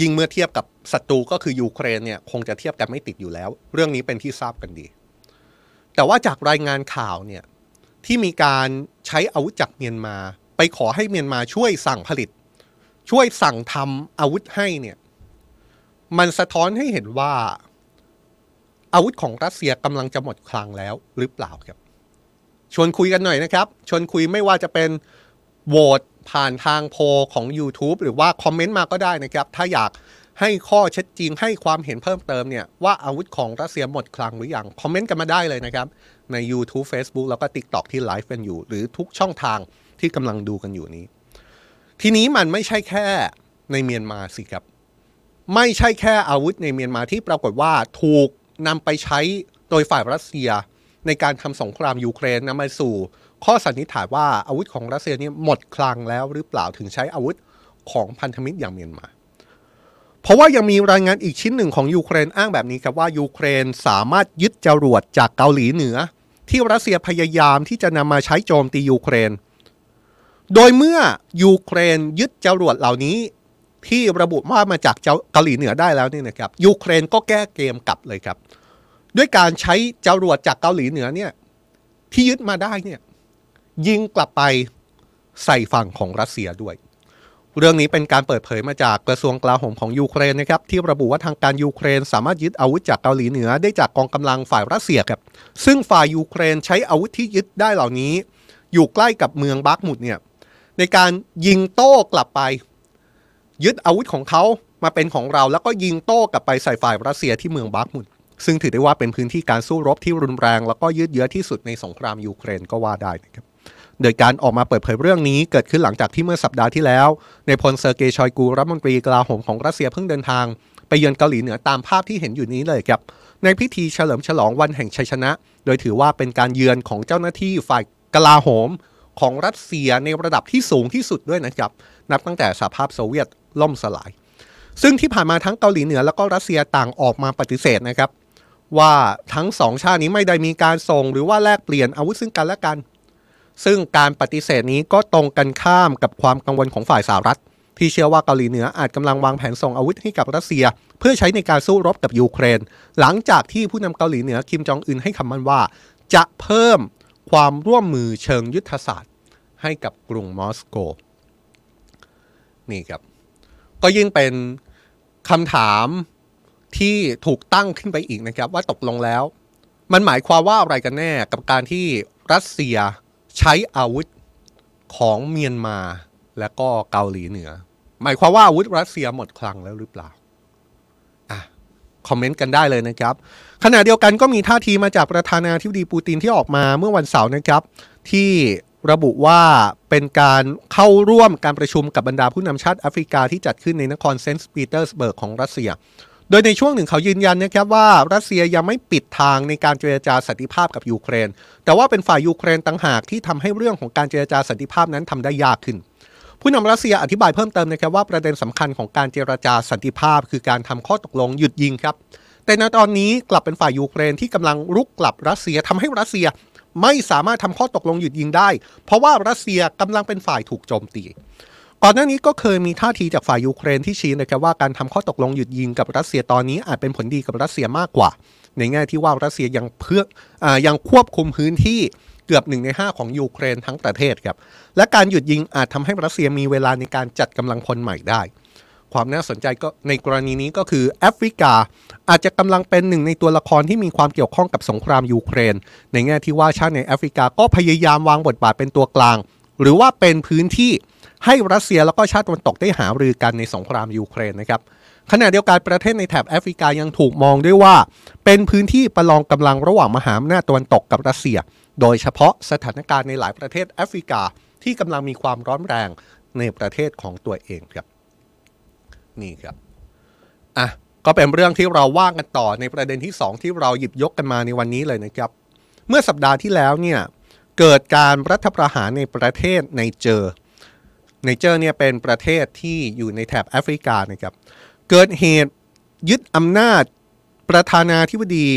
ยิ่งเมื่อเทียบกับศัตรูก็คือยูเครนเนี่ยคงจะเทียบกันไม่ติดอยู่แล้ว เรื่องนี้เป็นที่ทราบกันดี แต่ว่าจากรายงานข่าวเนี่ยที่มีการใช้อาวุธจากเมียนมา ไปขอให้เมียนมาช่วยสั่งผลิต ช่วยสั่งทำอาวุธให้เนี่ยมันสะท้อนให้เห็นว่า อาวุธของรัสเซียกำลังจะหมดคลังแล้วหรือเปล่าครับ ชวนคุยกันหน่อยนะครับ ชวนคุยไม่ว่าจะเป็นโหวตผ่านทางโพของ YouTube หรือว่าคอมเมนต์มาก็ได้นะครับ ถ้าอยากให้ข้อเช็ดจริงให้ความเห็นเพิ่มเติมเนี่ย ว่าอาวุธของรัสเซียหมดคลังหรืออยังคอมเมนต์กันมาได้เลยนะครับ ใน YouTube Facebook แล้วก็ TikTok ที่ไลฟ์กันอยู่ หรือทุกช่องทางที่กำลังดูกันอยู่นี้ ทีนี้มันไม่ใช่แค่ในเมียนมาสิครับ ไม่ใช่แค่อาวุธในเมียนมาที่ปรากฏว่าถูก นำไปใช้โดยฝ่ายรัสเซียในการทำสงครามยูเครนนำมาสู่ ข้อสันนิษฐานว่าอาวุธของรัสเซียนี้หมดคลังแล้วหรือเปล่าถึงใช้อาวุธของพันธมิตรอย่างเมียนมา เพราะว่ายังมีรายงานอีกชิ้นหนึ่งของยูเครนอ้างแบบนี้ครับว่ายูเครนสามารถยึดจรวดจากเกาหลีเหนือ ที่รัสเซียพยายามที่จะนำมาใช้โจมตียูเครน โดยเมื่อยูเครนยึดจรวดเหล่านี้ ที่ระบุว่ามาจากเกาหลีเหนือได้แล้วนี่นะครับยูเครนก็แก้เกมกลับเลยครับ ด้วยการใช้จรวดจากเกาหลีเหนือเนี่ยที่ยึดมาได้เนี่ยยิงกลับไปใส่ฝั่งของรัสเซียด้วย เรื่องนี้เป็นการเปิดเผยมาจากกระทรวงกลาโหมของยูเครนนะครับที่ระบุว่าทางการยูเครนสามารถยึดอาวุธจากเกาหลีเหนือได้จากกองกำลังฝ่ายรัสเซียครับซึ่งฝ่ายยูเครนใช้อาวุธที่ยึดได้เหล่านี้ อยู่ใกล้กับเมืองบัคมุตเนี่ยในการยิงโต้กลับไป ยึดอาวุธของเขามาเป็นของเราแล้วก็ยิงโต้กลับไปใส่ฝ่ายรัสเซียที่เมืองบัคมุตซึ่งถือได้ว่าเป็นพื้นที่การสู้รบที่รุนแรง แล้วก็ยืดเยื้อที่สุดในสงครามยูเครนก็ว่าได้นะครับโดยการออกมาเปิดเผยเรื่องนี้เกิดขึ้นหลังจากที่เมื่อสัปดาห์ที่แล้วนายพลเซอร์เกย์ชอยกูรัฐมนตรีกลาโหมของรัสเซียเพิ่งเดินทาง ไปเยือนเกาหลีเหนือตามภาพที่เห็นอยู่นี้เลยครับ ในพิธีเฉลิมฉลองวันแห่งชัยชนะ โดยถือว่าเป็นการเยือนของเจ้าหน้าที่ฝ่ายกลาโหมของรัสเซียในระดับที่สูงที่สุดด้วยนะครับ นับตั้งแต่สหภาพโซเวียตล่มสลาย ซึ่งที่ผ่านมาทั้งเกาหลีเหนือแล้วก็รัสเซียต่างออกมาปฏิเสธนะครับ ว่าทั้งสองชาตินี้ไม่ได้มีการส่งหรือว่าแลกเปลี่ยนอาวุธซึ่งกันและกัน ซึ่งการปฏิเสธนี้ก็ตรงกันข้ามกับความกังวลของฝ่ายสหรัฐ ที่เชื่อว่าเกาหลีเหนืออาจกำลังวางแผนส่งอาวุธให้กับรัสเซีย เพื่อใช้ในการสู้รบกับยูเครน หลังจากที่ผู้นำเกาหลีเหนือคิมจองอึนให้คำมั่นว่า จะเพิ่มความร่วมมือเชิงยุทธศาสตร์ให้กับกรุงมอสโก นี่ครับ ก็ยิ่งเป็นคำถามที่ถูกตั้งขึ้นไปอีกนะครับ ว่าตกลงแล้ว มันหมายความว่าอะไรกันแน่กับการที่รัสเซียใช้อาวุธของเมียนมาและก็เกาหลีเหนือ หมายความว่าอาวุธรัสเซียหมดคลังแล้วหรือเปล่าอะคอมเมนต์กันได้เลยนะครับ ขณะเดียวกันก็มีท่าทีมาจากประธานาธิบดีปูตินที่ออกมาเมื่อวันเสาร์นะครับ ที่ ระบุว่าเป็นการเข้าร่วมการประชุมกับบรรดาผู้นำชาติแอฟริกาที่จัดขึ้นในนครเซนต์ปีเตอร์สเบิร์กของรัสเซีย โดยในช่วงหนึ่งเขายืนยันนะครับว่ารัสเซียยังไม่ปิดทางในการเจรจาสันติภาพกับยูเครน แต่ว่าเป็นฝ่ายยูเครนต่างหากที่ทำให้เรื่องของการเจรจาสันติภาพนั้นทำได้ยากขึ้น ผู้นำรัสเซียอธิบายเพิ่มเติมนะครับว่าประเด็นสำคัญของการเจรจาสันติภาพ คือการทำข้อตกลงหยุดยิงครับแต่ในตอนนี้กลับเป็นฝ่ายยูเครนที่กำลังรุกกลับรัสเซียทำให้รัสเซีย ไม่สามารถทำข้อตกลงหยุดยิงได้ เพราะว่ารัสเซียกำลังเป็นฝ่ายถูกโจมตี ก่อนหน้านี้ก็เคยมีท่าทีจากฝ่ายยูเครนที่ชี้นะครับว่าการทำข้อตกลงหยุดยิงกับรัสเซียตอนนี้อาจเป็นผลดีกับรัสเซียมากกว่า ในแง่ที่ว่ารัสเซียยังเพื่ออยังควบคุมพื้นที่เกือบหนึ่งในห้าของยูเครนทั้งประเทศครับ และการหยุดยิงอาจทำให้รัสเซียมีเวลาในการจัดกำลังพลใหม่ได้ ความน่าสนใจก็ในกรณีนี้ก็คือแอฟริกา อาจจะกำลังเป็นหนึ่งในตัวละครที่มีความเกี่ยวข้องกับสงครามยูเครน ในแง่ที่ว่าชาติในแอฟริกาก็พยายามวางบทบาทเป็นตัวกลาง หรือว่าเป็นพื้นที่ให้รัสเซียแล้วก็ชาติตะวันตกได้หารือกันในสงครามยูเครนนะครับขณะเดียวกันประเทศในแถบแอฟริกายังถูกมองด้วยว่า เป็นพื้นที่ประลองกำลังระหว่างมหาอำนาจตะวันตกกับรัสเซีย โดยเฉพาะสถานการณ์ในหลายประเทศแอฟริกาที่กำลังมีความร้อนแรงในประเทศของตัวเองครับ นี่ครับอะก็เป็นเรื่องที่เราว่ากันต่อในประเด็นที่ 2 ที่เราหยิบยกกันมาในวันนี้เลยนะครับ เมื่อสัปดาห์ที่แล้วเนี่ยเกิดการรัฐประหารในประเทศในเจอในเจอเนี่ยเป็นประเทศที่อยู่ในแถบแอฟริกานะครับ เกิดเหตุยึดอำนาจประธานาธิบดี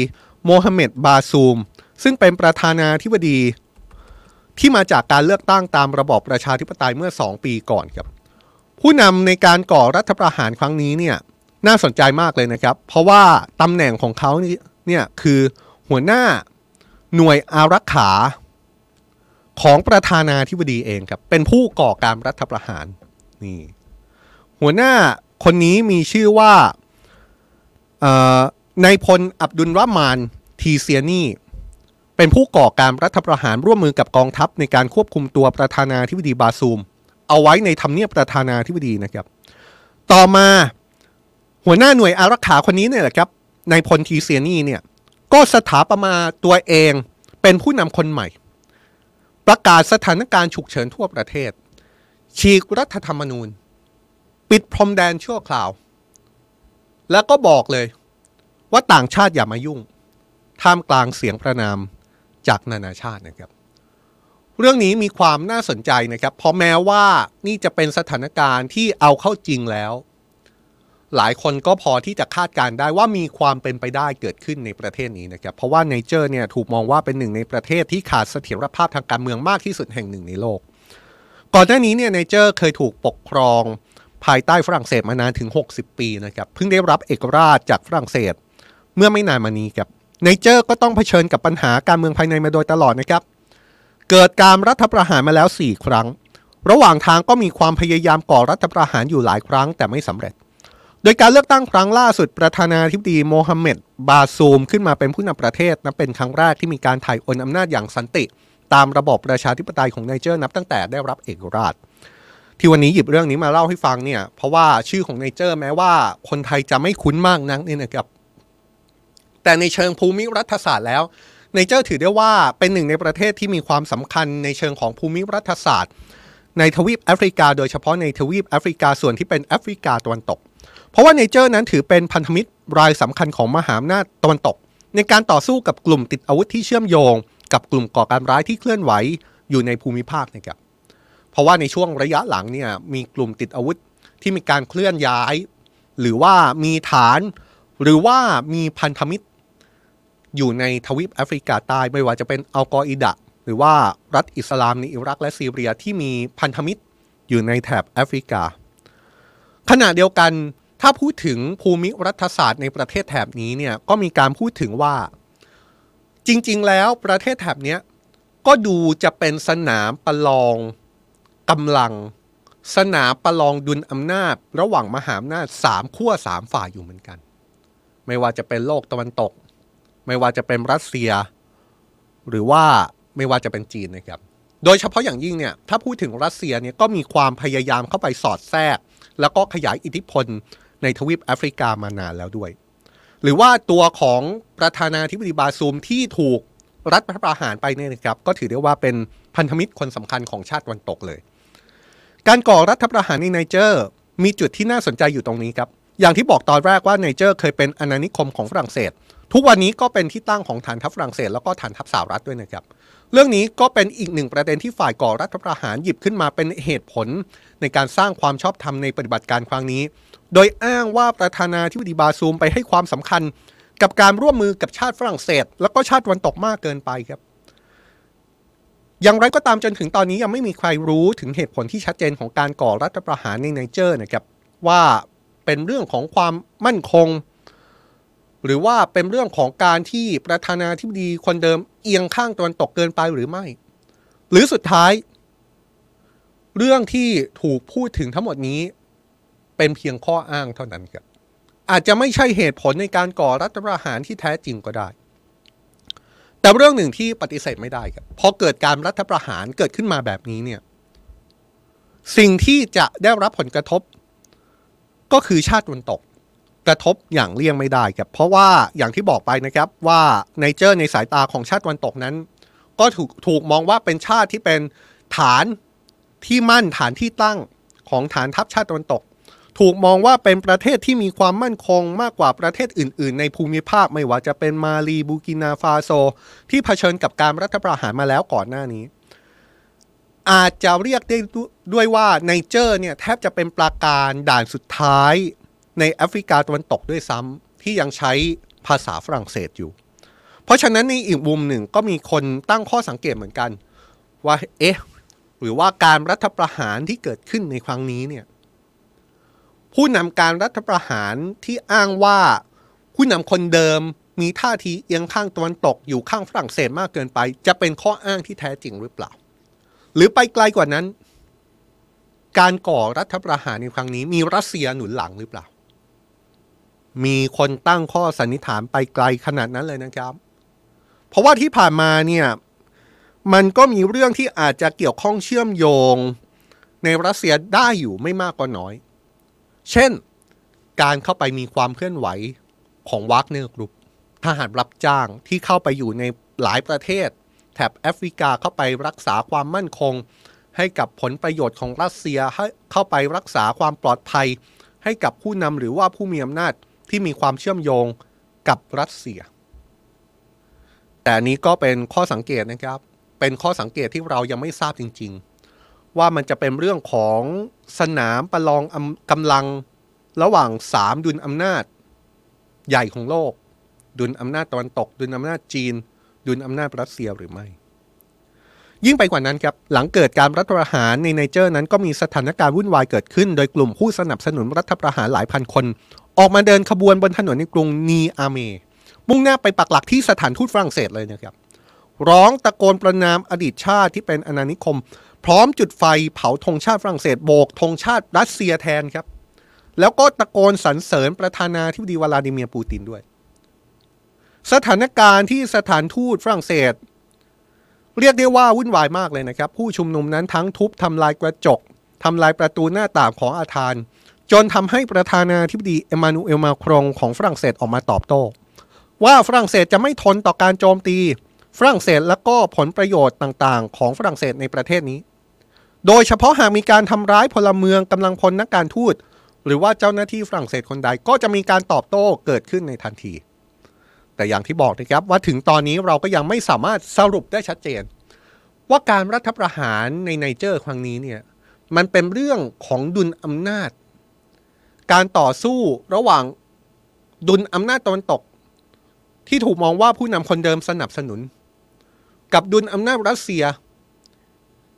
โมฮัมเหม็ดบาซูม ซึ่งเป็นประธานาธิบดีที่มาจากการเลือกตั้งตามระบอบประชาธิปไตยเมื่อ 2 ปีก่อนครับ ผู้นำในการก่อรัฐประหารครั้งนี้เนี่ยน่าสนใจมากเลยนะครับ เพราะว่าตำแหน่งของเขาเนี่ยคือหัวหน้าหน่วยอารักขาของประธานาธิบดีเองครับ เป็นผู้ก่อการรัฐประหารนี่หัวหน้าคนนี้มีชื่อว่านายพลอับดุลราห์มานทีเซียนีเป็นผู้ก่อการรัฐประหารร่วมมือกับกองทัพในการควบคุมตัวประธานาธิบดีบาซูม เอาไว้ในทำเนียบประธานาธิบดีนะครับ ต่อมาหัวหน้าหน่วยอารักขาคนนี้เนี่ยแหละครับนายพลทีเซียนีเนี่ยก็สถาปมาตัวเองเป็นผู้นำคนใหม่ ประกาศสถานการณ์ฉุกเฉินทั่วประเทศ ฉีกรัฐธรรมนูญ ปิดพรมแดนชั่วคราว แล้วก็บอกเลยว่าต่างชาติอย่ามายุ่ง ท่ามกลางเสียงประนามจากนานาชาตินะครับ เรื่องนี้มีความน่าสนใจนะครับ เพราะแม้ว่านี่จะเป็นสถานการณ์ที่เอาเข้าจริงแล้ว หลายคนก็พอที่จะคาดการณ์ได้ว่ามีความเป็นไปได้เกิดขึ้นในประเทศนี้นะครับ เพราะว่าไนเจอร์เนี่ยถูกมองว่าเป็นหนึ่งในประเทศที่ขาดเสถียรภาพทางการเมืองมากที่สุดแห่งหนึ่งในโลก ก่อนหน้านี้เนี่ยไนเจอร์เคยถูกปกครอง ภายใต้ฝรั่งเศสมานานถึง 60 ปีนะครับเพิ่งได้รับเอกราชจากฝรั่งเศส เมื่อไม่นานมานี้ครับไนเจอร์ก็ต้องเผชิญกับปัญหาการเมืองภายในมาโดยตลอดนะครับ เกิดการรัฐประหารมาแล้ว 4 ครั้ง ระหว่างทางก็มีความพยายามก่อรัฐประหารอยู่หลายครั้งแต่ไม่สำเร็จ โดยการเลือกตั้งครั้งล่าสุดประธานาธิบดีโมฮัมเหม็ดบาซูม ขึ้นมาเป็นผู้นำประเทศนับเป็นครั้งแรกที่มีการถ่ายโอนอำนาจอย่างสันติ ตามระบบประชาธิปไตยของไนเจอร์นับตั้งแต่ได้รับเอกราช ที่วันนี้หยิบเรื่องนี้มาเล่าให้ฟังเนี่ยเพราะว่าชื่อของไนเจอร์แม้ว่าคนไทยจะไม่คุ้นมากนักเนี่ยนะครับแต่ในเชิงภูมิรัฐศาสตร์แล้ว ไนเจอร์ถือได้ว่าเป็นหนึ่งในประเทศที่มีความสำคัญในเชิงของภูมิรัฐศาสตร์ ในทวีปแอฟริกา โดยเฉพาะในทวีปแอฟริกาส่วนที่เป็นแอฟริกาตะวันตก เพราะว่าไนเจอร์นั้นถือเป็นพันธมิตรรายสำคัญของมหาอำนาจตะวันตก ในการต่อสู้กับกลุ่มติดอาวุธที่เชื่อมโยง กับกลุ่มก่อการร้ายที่เคลื่อนไหวอยู่ในภูมิภาคนะครับเพราะว่าในช่วงระยะหลังเนี่ยมีกลุ่มติดอาวุธที่มีการเคลื่อนย้าย หรือว่ามีฐาน หรือว่ามีพันธมิตร อยู่ในทวีปแอฟริกาใต้ไม่ว่าจะเป็นอัลกออิดะหรือว่ารัฐอิสลามในอิรักและซีเรียที่มีพันธมิตรอยู่ในแถบแอฟริกา ขณะเดียวกันถ้าพูดถึงภูมิรัฐศาสตร์ในประเทศแถบนี้เนี่ยก็มีการพูดถึงว่า จริงๆ แล้วประเทศแถบนี้ก็ดูจะเป็นสนามประลองกำลัง สนามประลองดุลอำนาจ ระหว่างมหาอำนาจสามขั้วสามฝ่ายอยู่เหมือนกัน ไม่ว่าจะเป็นโลกตะวันตก ไม่ว่าจะเป็นรัสเซีย หรือว่าไม่ว่าจะเป็นจีนนะครับ โดยเฉพาะอย่างยิ่งเนี่ยถ้าพูดถึงรัสเซียเนี่ยก็มีความพยายามเข้าไปสอดแทรก แล้วก็ขยายอิทธิพลในทวีปแอฟริกามานานแล้วด้วย หรือว่าตัวของประธานาธิบดีบาซูมที่ถูกรัฐประหารไปเนี่ยนะครับก็ถือได้ว่าเป็นพันธมิตรคนสำคัญของชาติวันตกเลย การก่อรัฐประหารในไนเจอร์มีจุดที่น่าสนใจอยู่ตรงนี้ครับ อย่างที่บอกตอนแรกว่าไนเจอร์เคยเป็นอาณานิคมของฝรั่งเศส ทุกวันนี้ก็เป็นที่ตั้งของฐานทัพฝรั่งเศสแล้วก็ฐานทัพสหรัฐด้วยนะครับ เรื่องนี้ก็เป็นอีกหนึ่งประเด็นที่ฝ่ายก่อรัฐประหารหยิบขึ้นมาเป็นเหตุผล ในการสร้างความชอบธรรมในปฏิบัติการครั้งนี้ โดยอ้างว่าประธานาธิบดีบาซูมไปให้ความสำคัญ กับการร่วมมือกับชาติฝรั่งเศส แล้วก็ชาติตะวันตกมากเกินไปครับอย่างไรก็ตามจนถึงตอนนี้ยังไม่มีใครรู้ถึงเหตุผลที่ชัดเจนของการก่อรัฐประหารในไนเจอร์นะครับว่าเป็นเรื่องของความมั่นคง หรือว่าเป็นเรื่องของการที่ประธานาธิบดีคนเดิมเอียงข้างตะวันตกเกินไปหรือไม่ หรือสุดท้าย เรื่องที่ถูกพูดถึงทั้งหมดนี้ เป็นเพียงข้ออ้างเท่านั้นครับอาจจะไม่ใช่เหตุผลในการก่อรัฐประหารที่แท้จริงก็ได้ แต่เรื่องหนึ่งที่ปฏิเสธไม่ได้ครับพอเกิดการรัฐประหารเกิดขึ้นมาแบบนี้เนี่ย สิ่งที่จะได้รับผลกระทบ ก็คือชาติตะวันตก กระทบอย่างเลี่ยงไม่ได้ครับเพราะว่าอย่างที่บอกไปนะครับว่าไนเจอร์ในสายตาของชาติตะวันตกนั้น ก็ถูกถูกมองว่าเป็นชาติที่เป็นฐานที่มั่นฐานที่ตั้งของฐานทัพชาติตะวันตก ถูกมองว่าเป็นประเทศที่มีความมั่นคงมากกว่าประเทศอื่น ๆ ในภูมิภาคไม่ว่าจะเป็นมาลีบูร์กินาฟาโซ ที่เผชิญกับการรัฐประหารมาแล้วก่อนหน้านี้ อาจจะเรียกได้ด้วยว่าไนเจอร์เนี่ยแทบจะเป็นปราการด่านสุดท้าย ในแอฟริกาตะวันตกด้วยซ้ำที่ยังใช้ภาษาฝรั่งเศสอยู่ เพราะฉะนั้นในอีกมุมหนึ่งก็มีคนตั้งข้อสังเกตเหมือนกัน ว่าเอ๊ะหรือว่าการรัฐประหารที่เกิดขึ้นในครั้งนี้เนี่ยผู้นำการรัฐประหารที่อ้างว่าผู้นำคนเดิมมีท่าทีเอียงข้างตะวันตกอยู่ข้างฝรั่งเศสมากเกินไป จะเป็นข้ออ้างที่แท้จริงหรือเปล่า หรือไปไกลกว่านั้น การก่อรัฐประหารในครั้งนี้มีรัสเซียหนุนหลังหรือเปล่า มีคนตั้งข้อสันนิษฐานไปไกลขนาดนั้นเลยนะครับ เพราะว่าที่ผ่านมาเนี่ยมันก็มีเรื่องที่อาจจะเกี่ยวข้องเชื่อมโยง ในรัสเซียได้อยู่ไม่มากก็น้อย เช่น การเข้าไปมีความเคลื่อนไหวของวากเนอร์กรุ๊ปทหารรับจ้างที่เข้าไปอยู่ในหลายประเทศ แถบแอฟริกาเข้าไปรักษาความมั่นคง ให้กับผลประโยชน์ของรัสเซียให้เข้าไปรักษาความปลอดภัย ให้กับผู้นำหรือว่าผู้มีอำนาจ ที่มีความเชื่อมโยงกับรัสเซีย แต่นี้ก็เป็นข้อสังเกตนะครับ เป็นข้อสังเกตที่เรายังไม่ทราบจริง ๆ ว่ามันจะเป็นเรื่องของสนามประลองกำลังระหว่างสามดุลอำนาจใหญ่ของโลก ดุลอำนาจตะวันตก ดุลอำนาจจีน ดุลอำนาจรัสเซียหรือไม่ ยิ่งไปกว่านั้นครับ หลังเกิดการรัฐประหารในไนเจอร์นั้นก็มีสถานการณ์วุ่นวายเกิดขึ้น โดยกลุ่มผู้สนับสนุนรัฐประหารหลายพันคน ออกมาเดินขบวนบนถนนในกรุงนีอาเม มุ่งหน้าไปปักหลักที่สถานทูตฝรั่งเศสเลยนะครับ ร้องตะโกนประนามอดีตชาติที่เป็นอาณานิคม พร้อมจุดไฟเผาธงชาติฝรั่งเศสโบกธงชาติรัสเซียแทนครับ แล้วก็ตะโกนสรรเสริญประธานาธิบดีวลาดิเมียร์ปูตินด้วย สถานการณ์ที่สถานทูตฝรั่งเศส เรียกได้ว่าวุ่นวายมากเลยนะครับ ผู้ชุมนุมนั้นทั้งทุบทำลายกระจกทำลายประตูหน้าต่างของอาคาร จนทำให้ประธานาธิบดีเอมานูเอลมาครงของฝรั่งเศสออกมาตอบโต้ ว่าฝรั่งเศสจะไม่ทนต่อการโจมตี ฝรั่งเศสและก็ผลประโยชน์ต่างๆ ของฝรั่งเศสในประเทศนี้ โดยเฉพาะหากมีการทำร้ายพลเมืองกำลังพลนักการทูตหรือว่าเจ้าหน้าที่ฝรั่งเศสคนใดก็จะมีการตอบโต้เกิดขึ้นในทันที แต่อย่างที่บอกนะครับว่าถึงตอนนี้เราก็ยังไม่สามารถสรุปได้ชัดเจน ว่าการรัฐประหารในไนเจอร์ครั้งนี้เนี่ยมันเป็นเรื่องของดุลอำนาจ การต่อสู้ระหว่างดุลอำนาจตะวันตก ที่ถูกมองว่าผู้นำคนเดิมสนับสนุน กับดุลอำนาจรัสเซีย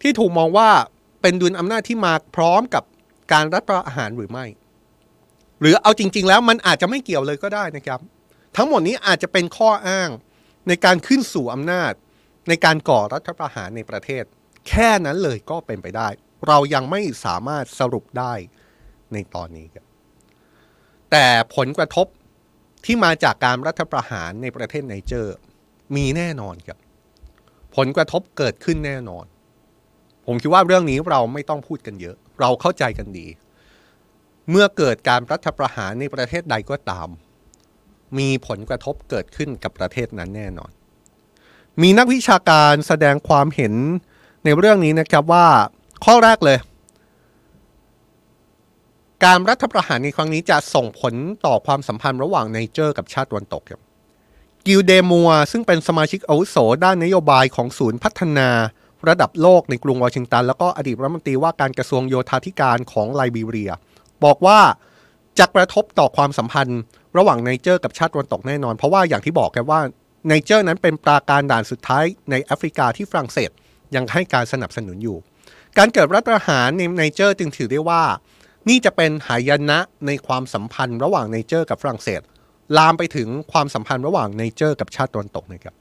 ที่ถูกมองว่าเป็นดุลอำนาจที่มาพร้อมกับการรัฐประหารหรือไม่ หรือเอาจริง ๆ แล้วมันอาจจะไม่เกี่ยวเลยก็ได้นะครับ ทั้งหมดนี้อาจจะเป็นข้ออ้างในการขึ้นสู่อำนาจ ในการก่อรัฐประหารในประเทศ แค่นั้นเลยก็เป็นไปได้ เรายังไม่สามารถสรุปได้ในตอนนี้ครับ แต่ผลกระทบที่มาจากการรัฐประหารในประเทศไนเจอร์ มีแน่นอนครับ ผลกระทบเกิดขึ้นแน่นอน ผมคิดว่าเรื่องนี้เราไม่ต้องพูดกันเยอะ เราเข้าใจกันดี เมื่อเกิดการรัฐประหารในประเทศใดก็ตาม มีผลกระทบเกิดขึ้นกับประเทศนั้นแน่นอน มีนักวิชาการแสดงความเห็นในเรื่องนี้นะครับว่า ข้อแรกเลย การรัฐประหารในครั้งนี้จะส่งผลต่อความสัมพันธ์ระหว่างไนเจอร์กับชาติตะวันตกครับกิวเดมัวร์ซึ่งเป็นสมาชิกอาวุโสด้านนโยบายของศูนย์พัฒนา ระดับโลกในกรุงวอชิงตัน แล้วก็อดีตรัฐมนตรีว่าการกระทรวงโยธาธิการของไลบีเรีย บอกว่าจะกระทบต่อความสัมพันธ์ ระหว่างไนเจอร์กับชาติตะวันตกแน่นอน เพราะว่าอย่างที่บอกกันว่าไนเจอร์นั้นเป็นปราการด่านสุดท้ายในแอฟริกาที่ฝรั่งเศสยังให้การสนับสนุนอยู่ การเกิดรัฐประหารในไนเจอร์จึงถือได้ว่า นี่จะเป็นหายนะในความสัมพันธ์ระหว่างไนเจอร์กับฝรั่งเศส ลามไปถึงความสัมพันธ์ระหว่างไนเจอร์กับชาติตะวันตกนะครับ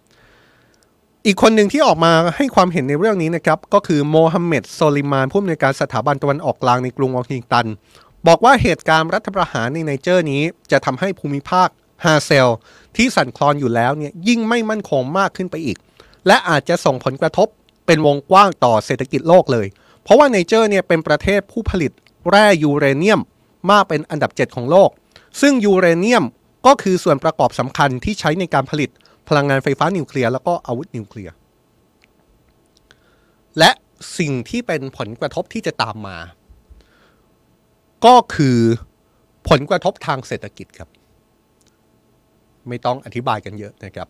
อีกคนหนึ่งที่ออกมาให้ความเห็นในเรื่องนี้นะครับ ก็คือโมฮัมเหม็ดโซลิมานผู้อำนวยการสถาบันตะวันออกกลางในกรุงวอชิงตัน บอกว่าเหตุการณ์รัฐประหารในไนเจอร์นี้จะทำให้ภูมิภาคซาเฮลที่สั่นคลอนอยู่แล้วเนี่ยยิ่งไม่มั่นคงมากขึ้นไปอีก และอาจจะส่งผลกระทบเป็นวงกว้างต่อเศรษฐกิจโลกเลย เพราะว่าไนเจอร์เนี่ยเป็นประเทศผู้ผลิต แร่ยูเรเนียมมากเป็นอันดับ 7 ของโลก ซึ่งยูเรเนียมก็คือส่วนประกอบสำคัญที่ใช้ในการผลิตพลังงานไฟฟ้านิวเคลียร์แล้วก็อาวุธนิวเคลียร์ และสิ่งที่เป็นผลกระทบที่จะตามมา ก็คือผลกระทบทางเศรษฐกิจครับ ไม่ต้องอธิบายกันเยอะนะครับ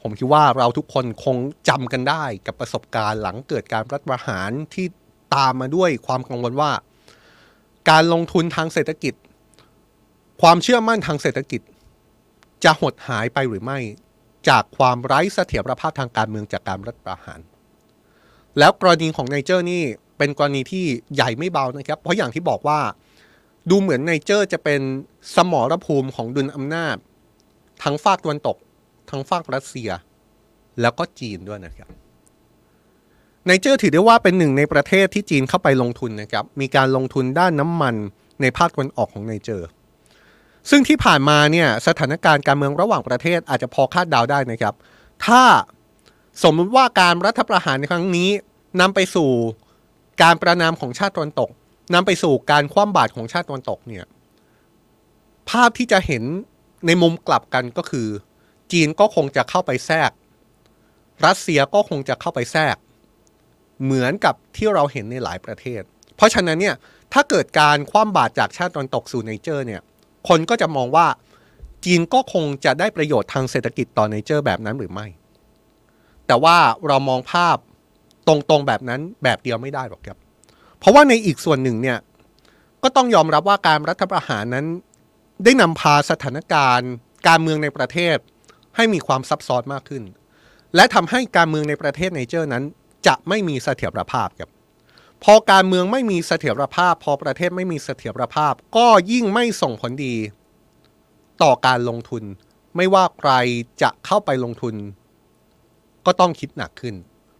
ผมคิดว่าเราทุกคนคงจำกันได้กับประสบการณ์หลังเกิดการรัฐประหารที่ตามมาด้วยความกังวลว่า การลงทุนทางเศรษฐกิจ ความเชื่อมั่นทางเศรษฐกิจ จะหดหายไปหรือไม่ จากความไร้เสถียรภาพทางการเมืองจากการรัฐประหาร แล้วกรณีของไนเจอร์นี่เป็นกรณีที่ใหญ่ไม่เบานะครับ เพราะอย่างที่บอกว่าดูเหมือนไนเจอร์จะเป็นสมรภูมิของดุลอำนาจ ทั้งฟากตะวันตก ทั้งฟากรัสเซีย แล้วก็จีนด้วยนะครับ ไนเจอร์ถือได้ว่าเป็นหนึ่งในประเทศที่จีนเข้าไปลงทุนนะครับ มีการลงทุนด้านน้ำมันในภาคตะวันออกของไนเจอร์ ซึ่งที่ผ่านมาเนี่ยสถานการณ์การเมืองระหว่างประเทศอาจจะพอคาดเดาได้นะครับ ถ้าสมมติว่าการรัฐประหารในครั้งนี้นำไปสู่การประนามของชาติตะวันตกนำไปสู่การคว่ำบาตรของชาติตะวันตกเนี่ยภาพที่จะเห็นในมุมกลับกันก็คือ จีนก็คงจะเข้าไปแทรก รัสเซียก็คงจะเข้าไปแทรก เหมือนกับที่เราเห็นในหลายประเทศ เพราะฉะนั้นเนี่ยถ้าเกิดการคว่ำบาตรจากชาติตะวันตกสู่ไนเจอร์เนี่ยคนก็จะมองว่าจีนก็คงจะได้ประโยชน์ทางเศรษฐกิจต่อไนเจอร์แบบนั้นหรือไม่ แต่ว่าเรามองภาพตรงๆแบบนั้นแบบเดียวไม่ได้หรอกครับ เพราะว่าในอีกส่วนหนึ่งเนี่ยก็ต้องยอมรับว่าการรัฐประหารนั้น ได้นำพาสถานการณ์ การเมืองในประเทศให้มีความซับซ้อนมากขึ้น และทำให้การเมืองในประเทศไนเจอร์นั้น จะไม่มีเสถียรภาพครับพอการเมืองไม่มีเสถียรภาพ พอประเทศไม่มีเสถียรภาพ ก็ยิ่งไม่ส่งผลดี ต่อการลงทุน ไม่ว่าใครจะเข้าไปลงทุน ก็ต้องคิดหนักขึ้น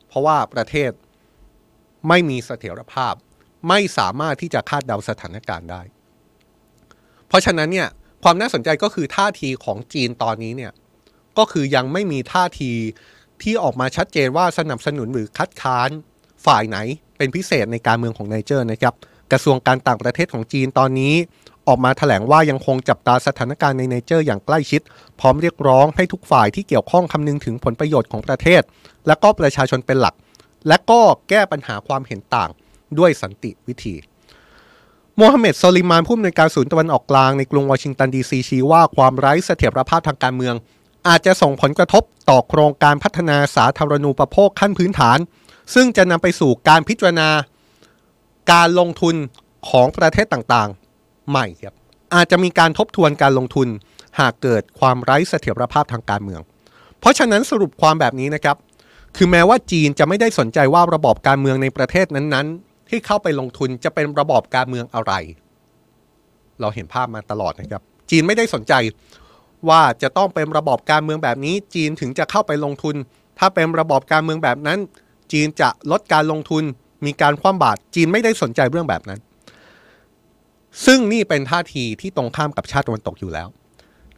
เพราะว่าประเทศไม่มีเสถียรภาพ ไม่สามารถที่จะคาดเดาสถานการณ์ได้ เพราะฉะนั้นเนี่ยความน่าสนใจก็คือท่าทีของจีนตอนนี้เนี่ยก็คือยังไม่มีท่าที ที่ออกมาชัดเจนว่าสนับสนุนหรือคัดค้านฝ่ายไหนเป็นพิเศษในการเมืองของไนเจอร์นะครับ กระทรวงการต่างประเทศของจีนตอนนี้ ออกมาแถลงว่ายังคงจับตาสถานการณ์ในไนเจอร์อย่างใกล้ชิด พร้อมเรียกร้องให้ทุกฝ่ายที่เกี่ยวข้องคำนึงถึงผลประโยชน์ของประเทศ และก็ประชาชนเป็นหลัก และก็แก้ปัญหาความเห็นต่างด้วยสันติวิธีโมฮัมเหม็ดโซลิมานผู้อำนวยการศูนย์ตะวันออกกลางในกรุงวอชิงตันดีซีชี้ว่าความไร้เสถียรภาพทางการเมือง อาจจะส่งผลกระทบต่อโครงการพัฒนาสาธารณูปโภคขั้นพื้นฐาน ซึ่งจะนำไปสู่การพิจารณาการลงทุนของประเทศต่างๆ ใหม่ครับอาจจะมีการทบทวนการลงทุนหากเกิดความไร้เสถียรภาพทางการเมือง เพราะฉะนั้นสรุปความแบบนี้นะครับ คือแม้ว่าจีนจะไม่ได้สนใจว่าระบอบการเมืองในประเทศนั้นๆ ที่เข้าไปลงทุนจะเป็นระบอบการเมืองอะไร เราเห็นภาพมาตลอดนะครับ จีนไม่ได้สนใจ ว่าจะต้องเป็นระบอบการเมืองแบบนี้ จีนถึงจะเข้าไปลงทุน ถ้าเป็นระบอบการเมืองแบบนั้น จีนจะลดการลงทุน มีการคว่ำบาตรจีนไม่ได้สนใจเรื่องแบบนั้น ซึ่งนี่เป็นท่าทีที่ตรงข้ามกับชาติตะวันตกอยู่แล้ว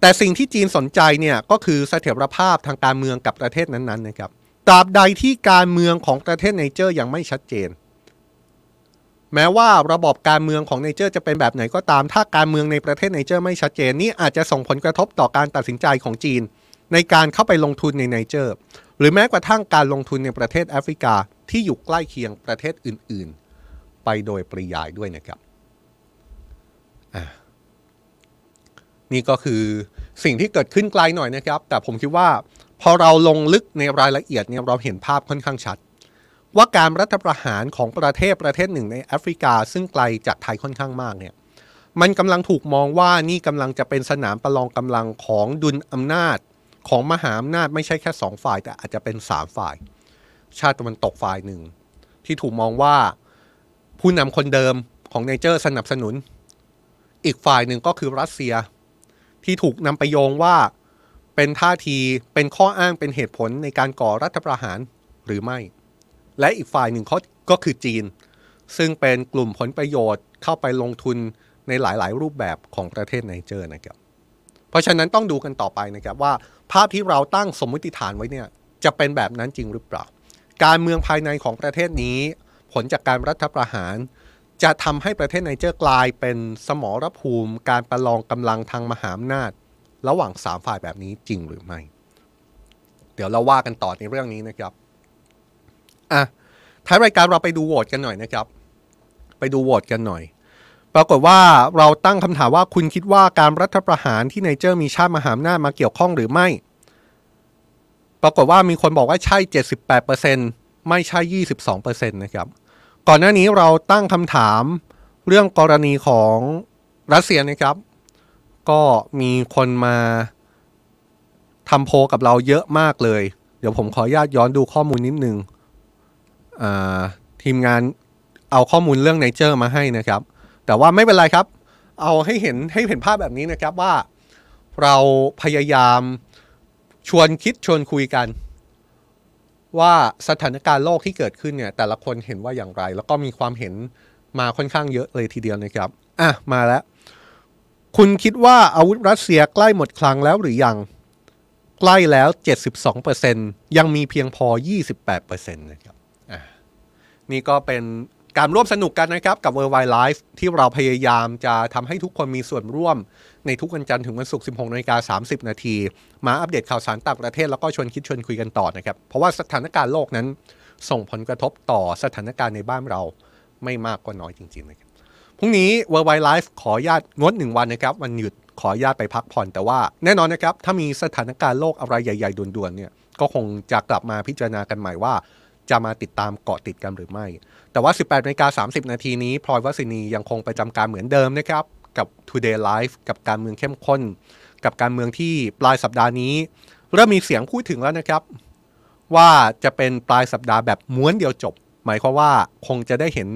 แต่สิ่งที่จีนสนใจเนี่ยก็คือเสถียรภาพทางการเมืองกับประเทศนั้นๆนะครับตราบใดที่การเมืองของประเทศไนเจอร์ยังไม่ชัดเจน แม้ว่าระบอบการเมืองของไนเจอร์จะเป็นแบบไหนก็ตาม ถ้าการเมืองในประเทศไนเจอร์ไม่ชัดเจนนี่อาจจะส่งผลกระทบต่อการตัดสินใจของจีน ในการเข้าไปลงทุนในไนเจอร์ หรือแม้กระทั่งการลงทุนในประเทศแอฟริกาที่อยู่ใกล้เคียงประเทศอื่น ๆ ไปโดยปริยายด้วยนะครับนี่ก็คือสิ่งที่เกิดขึ้นไกลหน่อยนะครับ แต่ผมคิดว่าพอเราลงลึกในรายละเอียดเนี่ยเราเห็นภาพค่อนข้างชัด ว่าการรัฐประหารของประเทศประเทศหนึ่งในแอฟริกา ซึ่งไกลจากไทยค่อนข้างมากเนี่ยมันกำลังถูกมองว่านี่กำลังจะเป็นสนามประลองกำลังของดุลอำนาจของมหาอำนาจไม่ใช่แค่สองฝ่าย แต่อาจจะเป็นสามฝ่าย ชาติตะวันตกฝ่ายหนึ่ง ที่ถูกมองว่าผู้นำคนเดิมของไนเจอร์สนับสนุน อีกฝ่ายหนึ่งก็คือรัสเซีย ที่ถูกนำไปโยงว่าเป็นท่าทีเป็นข้ออ้างเป็นเหตุผลในการก่อรัฐประหารหรือไม่ และอีกฝ่ายหนึ่งเขาก็คือจีน ซึ่งเป็นกลุ่มผลประโยชน์เข้าไปลงทุนในหลาย ๆ รูปแบบของประเทศไนเจอร์นะครับ เพราะฉะนั้นต้องดูกันต่อไปนะครับว่าภาพที่เราตั้งสมมติฐานไว้เนี่ยจะเป็นแบบนั้นจริงหรือเปล่า การเมืองภายในของประเทศนี้ ผลจากการรัฐประหาร จะทำให้ประเทศไนเจอร์กลายเป็นสมรภูมิ การประลองกำลังทางมหาอำนาจ ระหว่างสามฝ่ายแบบนี้จริงหรือไม่ เดี๋ยวเราว่ากันต่อในเรื่องนี้นะครับ อะท้ายรายการเราไปดูโหวตกันหน่อยนะครับ ไปดูโหวตกันหน่อย ปรากฏว่าเราตั้งคำถามว่าคุณคิดว่าการรัฐประหารที่ไนเจอร์มีชาติมหาอำนาจมาเกี่ยวข้องหรือไม่ ปรากฏว่ามีคนบอกว่าใช่ 78%ไม่ใช่ 22%นะครับ ก่อนหน้านี้เราตั้งคำถามเรื่องกรณีของรัสเซียนะครับ ก็มีคนมาทำโพลกับเราเยอะมากเลย เดี๋ยวผมขออนุญาตย้อนดูข้อมูลนิดนึง ทีมงานเอาข้อมูลเรื่องไนเจอร์มาให้นะครับ แต่ว่าไม่เป็นไรครับ เอาให้เห็นให้เห็นภาพแบบนี้นะครับว่าเราพยายามชวนคิดชวนคุยกัน ว่าสถานการณ์โลกที่เกิดขึ้นเนี่ยแต่ละคนเห็นว่าอย่างไร แล้วก็มีความเห็นมาค่อนข้างเยอะเลยทีเดียวนะครับอะมาแล้ว คุณคิดว่าอาวุธรัสเซียใกล้หมดคลังแล้วหรือยัง ใกล้แล้ว 72%ยังมีเพียงพอ 28%นะครับ นี่ก็เป็นการร่วมสนุกกันนะครับกับ World Wide Life ที่เราพยายามจะทำให้ทุกคนมีส่วนร่วม ในทุกวันจันทร์ถึงวันศุกร์ 16นาฬิกา30 นาที มาอัปเดตข่าวสารต่างประเทศแล้วก็ชวนคิดชวนคุยกันต่อนะครับ เพราะว่าสถานการณ์โลกนั้นส่งผลกระทบต่อสถานการณ์ในบ้านเราไม่มากก็น้อยจริงๆนะครับพรุ่งนี้ World Wide Life ขอญาตงดหนึ่งวันนะครับ วันหยุดขอญาตไปพักผ่อนแต่ว่าแน่นอนนะครับถ้ามีสถานการณ์โลกอะไรใหญ่ ๆด่วนๆเนี่ยก็คงจะกลับมาพิจารณากันใหม่ว่า จะมาติดตามเกาะติดกันหรือไม่ แต่ว่า 18นาฬิกา30 นาทีนี้พลอยวัสินียังคงประจำการเหมือนเดิมนะครับ กับ Today Live กับการเมืองเข้มข้น กับการเมืองที่ปลายสัปดาห์นี้ เริ่มมีเสียงพูดถึงแล้วนะครับ ว่าจะเป็นปลายสัปดาห์แบบม้วนเดียวจบ หมายความว่าคงจะได้เห็น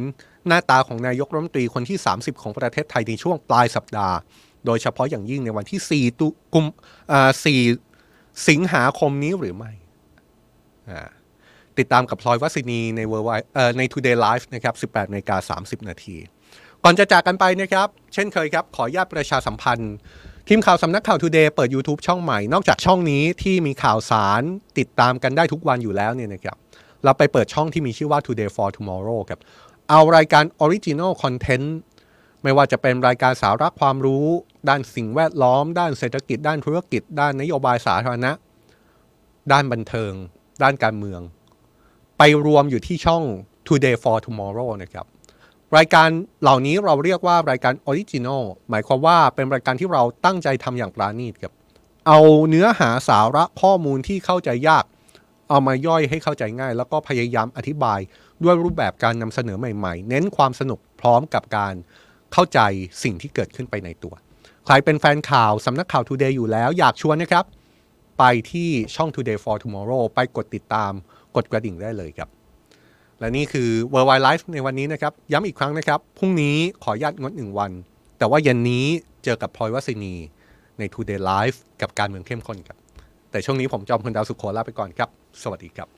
หน้าตาของนายกรัฐมนตรีคนที่ 30 ของประเทศไทยในช่วงปลายสัปดาห์ โดยเฉพาะอย่างยิ่งในวันที่ 4 ตุกุมอ่า4สิงหาคมนี้หรือไม่อ่า ติดตามกับพลอยวัสินีในเวอร์ไวเอ่อใน Today Live นะครับ 18นาฬิกา30 นาที ก่อนจะจากกันไปนะครับ เช่นเคยครับ ขออนุญาตประชาสัมพันธ์ ทีมข่าวสำนักข่าว Today เปิด YouTube ช่องใหม่ นอกจากช่องนี้ที่มีข่าวสารติดตามกันได้ทุกวันอยู่แล้วเนี่ยนะครับ เราไปเปิดช่องที่มีชื่อว่า Today for Tomorrow ครับ เอารายการ Original Content ไม่ว่าจะเป็นรายการสาระความรู้ ด้านสิ่งแวดล้อม ด้านเศรษฐกิจ ด้านธุรกิจ ด้านนโยบายสาธารณะ ด้านบันเทิง ด้านการเมือง ไปรวมอยู่ที่ช่อง Today for Tomorrow นะครับรายการเหล่านี้เราเรียกว่ารายการ original หมายความว่าเป็นรายการที่เราตั้งใจทำอย่างประณีตครับเอาเนื้อหาสาระข้อมูลที่เข้าใจยาก เอามาย่อยให้เข้าใจง่าย แล้วก็พยายามอธิบายด้วยรูปแบบการนำเสนอใหม่ๆ เน้นความสนุกพร้อมกับการเข้าใจสิ่งที่เกิดขึ้นไปในตัว ใครเป็นแฟนข่าวสำนักข่าว Today อยู่แล้วอยากชวนนะครับ ไปที่ช่อง Today for Tomorrow ไปกดติดตาม กดกระดิ่งได้เลยครับ และนี่คือ World Wide Life ในวันนี้นะครับ ย้ำอีกครั้งนะครับ พรุ่งนี้ขออนุญาตงดหนึ่งวัน แต่ว่าเย็นนี้เจอกับพลอยวัสินีใน Today Live กับการเมืองเข้มข้นครับ แต่ช่วงนี้ผมจอมพลดาวสุขโขลาไปก่อนครับ สวัสดีครับ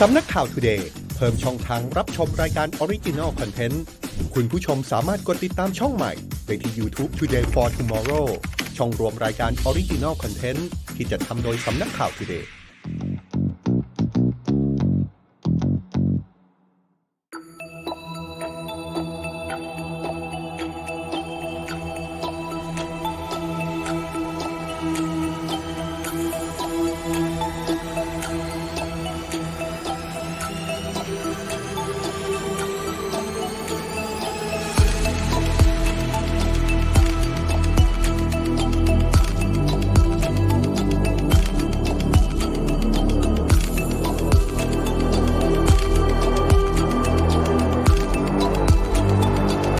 สำนักข่าว Today เพิ่มช่องทางรับชมรายการ Original Content คุณผู้ชมสามารถกดติดตามช่องใหม่ได้ที่ YouTube Today for Tomorrow ช่องรวมรายการ Original Content ที่จะทำโดยสำนักข่าว Today